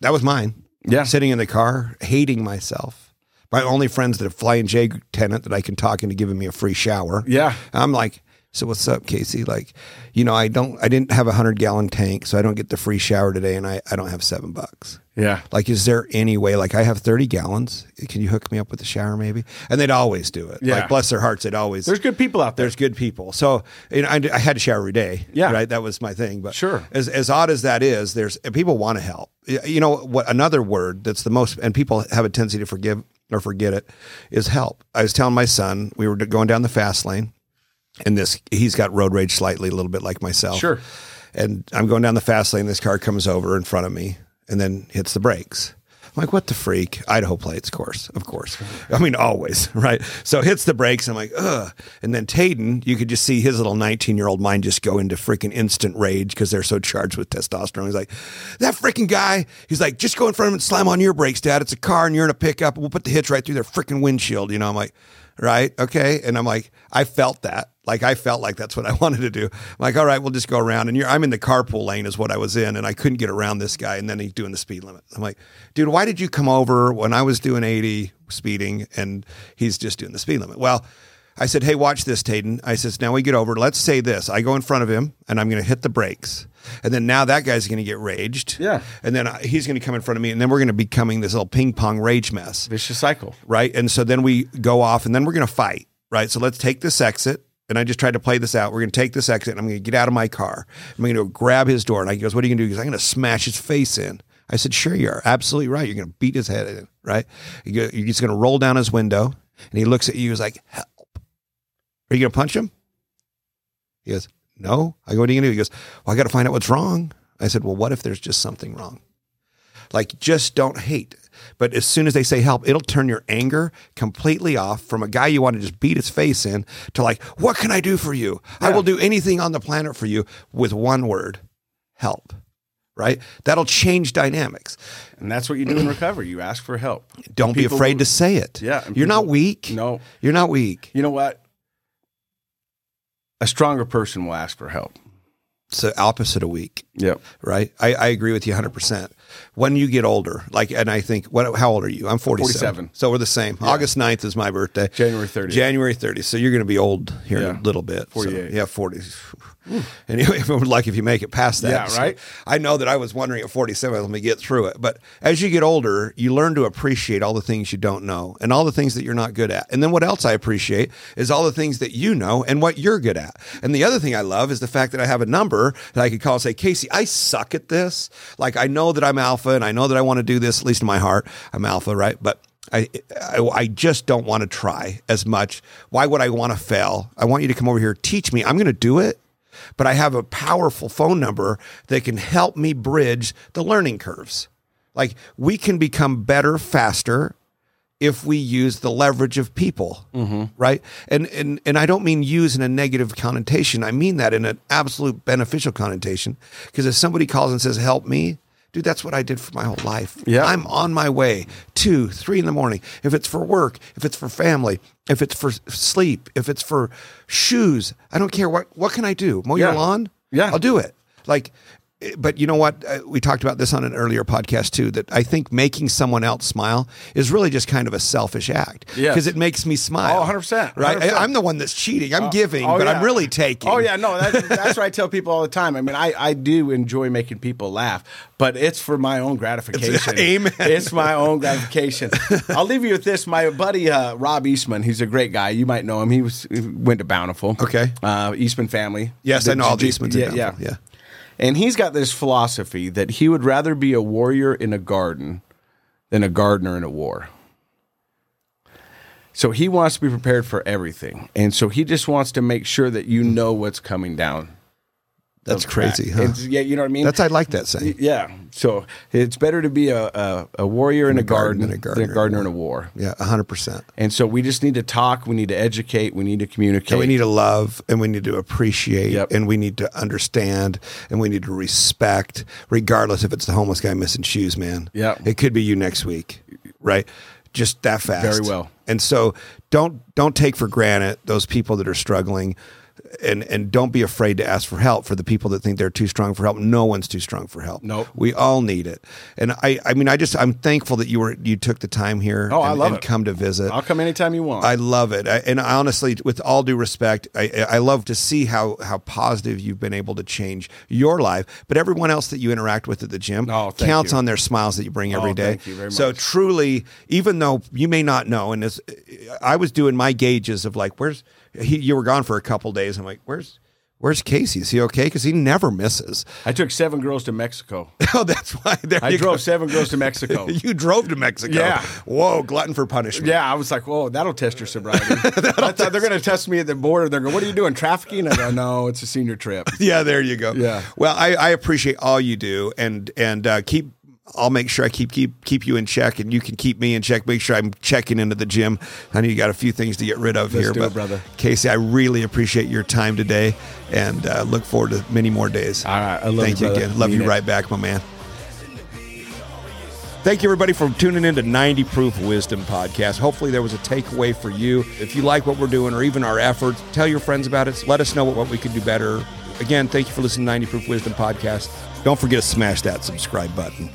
That was mine. Yeah. Sitting in the car, hating myself. My only friends that have Flying J tenant that I can talk into giving me a free shower. Yeah. I'm like, so what's up, Casey? Like, you know, I don't, I didn't have a hundred gallon tank, so I don't get the free shower today, and I, I don't have seven bucks. Yeah. Like, is there any way? Like, I have thirty gallons. Can you hook me up with a shower, maybe? And they'd always do it. Yeah. Like, bless their hearts, they'd always. There's good people out there. There's good people. So you know, I, I had to shower every day. Yeah. right. That was my thing. But Sure. as as odd as that is, there's people want to help. You know what? Another word that's the most, and people have a tendency to forgive or forget it, is help. I was telling my son we were going down the fast lane, and this he's got road rage slightly, a little bit like myself. Sure. And I'm going down the fast lane. This car comes over in front of me and then hits the brakes. I'm like, what the freak? Idaho plates, of course, of course. I mean, always, right? So hits the brakes. I'm like, ugh. And then Tayden, you could just see his little 19 year old mind just go into freaking instant rage because they're so charged with testosterone. He's like, that freaking guy. He's like, just go in front of him and slam on your brakes, Dad. It's a car and you're in a pickup. We'll put the hitch right through their freaking windshield. You know, I'm like, right, okay. And I'm like, I felt that. Like I felt like that's what I wanted to do. I'm like, all right, we'll just go around. And you're, I'm in the carpool lane is what I was in, and I couldn't get around this guy. And then he's doing the speed limit. I'm like, dude, why did you come over when I was doing 80 speeding and he's just doing the speed limit? Well, I said, hey, watch this, Tayden. I says, now we get over. Let's say this. I go in front of him and I'm going to hit the brakes. And then now that guy's going to get raged. Yeah. And then I- he's going to come in front of me, and then we're going to be becoming this little ping pong rage mess Vicious cycle. right? And so then we go off and then we're going to fight, right? So let's take this exit. And I just tried to play this out. We're going to take this exit and I'm going to get out of my car. I'm going to grab his door. And he goes, What are you going to do? He goes, I'm going to smash his face in. I said, Sure, you are. Absolutely right. You're going to beat his head in, right? He's going to roll down his window and he looks at you. He's like. Are you going to punch him? He goes, No. I go, What are you going to do? He goes, Well, I got to find out what's wrong. I said, Well, what if there's just something wrong? Like, just don't hate. But as soon as they say help, it'll turn your anger completely off from a guy you want to just beat his face in to like, what can I do for you? I will do anything on the planet for you with one word help. Right? That'll change dynamics. And that's what you do in recovery. You ask for help. Don't be afraid to say it. Yeah, You're not weak. No. You're not weak. You know what? A stronger person will ask for help. It's the opposite of weak. Yep. right? I, I agree with you 100%. When you get older, like, and I think, what? how old are you? I'm 47. 47. So we're the same. August 9th is my birthday. January 30th. January 30th. So you're going to be old here in a little bit. So, 48. yeah, 40. Anyway, like if you make it past that. Yeah, So right? I know that I was wondering at 47, let me get through it. But as you get older, you learn to appreciate all the things you don't know and all the things that you're not good at. And then what else I appreciate is all the things that you know and what you're good at. And the other thing I love is the fact that I have a number that I could call and say, Casey, I suck at this. Like I know that I'm alpha and I know that I want to do this, at least in my heart. I'm alpha, right? But I, I, I just don't want to try as much. Why would I want to fail? I want you to come over here, teach me. I'm going to do it but I have a powerful phone number that can help me bridge the learning curves. Like we can become better faster if we use the leverage of people, mm-hmm. right? And and and I don't mean use in a negative connotation. I mean that in an absolute beneficial connotation. Because if somebody calls and says, "Help me," dude, that's what I did for my whole life. Yeah. I'm on my way. Two, three in the morning. If it's for work, if it's for family, if it's for sleep, if it's for shoes, I don't care. What what can I do? Mow your lawn? Yeah. I'll do it. Like, but you know what? Uh, We talked about this on an earlier podcast too. That I think making someone else smile is really just kind of a selfish act Yes. because it makes me smile. Oh, 100%, Right? 100%. I, am the one that's cheating. I'm giving, Oh, but I'm really taking. Oh yeah, no, that, that's what I tell people all the time. I mean, I, I do enjoy making people laugh, but it's for my own gratification. Amen. It's my own gratification. I'll leave you with this. My buddy uh, Rob Eastman, he's a great guy. You might know him. He was he went to Bountiful. Okay. uh, Eastman family. Yes, I know all ones. in Yeah, yeah, yeah. And he's got this philosophy that he would rather be a warrior in a garden than a gardener in a war. So he wants to be prepared for everything, and so he just wants to make sure that you know what's coming down. That's crazy, huh? And, yeah, you know what I mean. That's I like that saying. yeah. So it's better to be a, a, a warrior in a, garden, than a gardener than a gardener in in a war. Yeah, hundred percent. And so we just need to talk. We need to educate. We need to communicate. And we need to love and we need to appreciate Yep. and we need to understand and we need to respect, regardless if it's the homeless guy missing shoes, man. Yep. It could be you next week, right? Just that fast. Very well. And so don't don't take for granted those people that are struggling and and don't be afraid to ask for help for the people that think they're too strong for help. No one's too strong for help. Nope. We all need it. And I I mean I just I'm thankful that you were you took the time here Oh, I and, love and it. come to visit. I'll come anytime you want. I love it, I, and honestly, with all due respect, I, I love to see how how positive you've been able to change your life, but everyone else that you interact with at the gym Oh, counts you. on their smiles that you bring every Oh, day. thank you very So truly, even though you may not know, and this, I was doing my gauges of like, where's he? You were gone for a couple days. I'm like, where's Where's Casey? Is he okay? Because he never misses. I took seven girls to Mexico. Oh, that's why. There I drove go. seven girls to Mexico. You drove to Mexico. Yeah. Whoa, glutton for punishment. Yeah, I was like, "Whoa, that'll test your sobriety." I thought they're going to test me at the border. They're going, "What are you doing, trafficking?" I go, "No, it's a senior trip." yeah, there you go. Yeah. Well, I, I appreciate all you do, and and uh, keep. I'll make sure I keep keep keep you in check, and you can keep me in check. Make sure I'm checking into the gym. I know you got a few things to get rid of Let's here, do it, but brother. Casey, I really appreciate your time today, and uh, look forward to many more days. All right, I love Thank you, you brother. again. Love Mean you it. right back, my man. Thank you, everybody, for tuning in to 90 Proof Wisdom Podcast. Hopefully, there was a takeaway for you. If you like what we're doing or even our efforts, tell your friends about it. Let us know what, what we could do better. Again, thank you for listening to 90 Proof Wisdom Podcast. Don't forget to smash that subscribe button.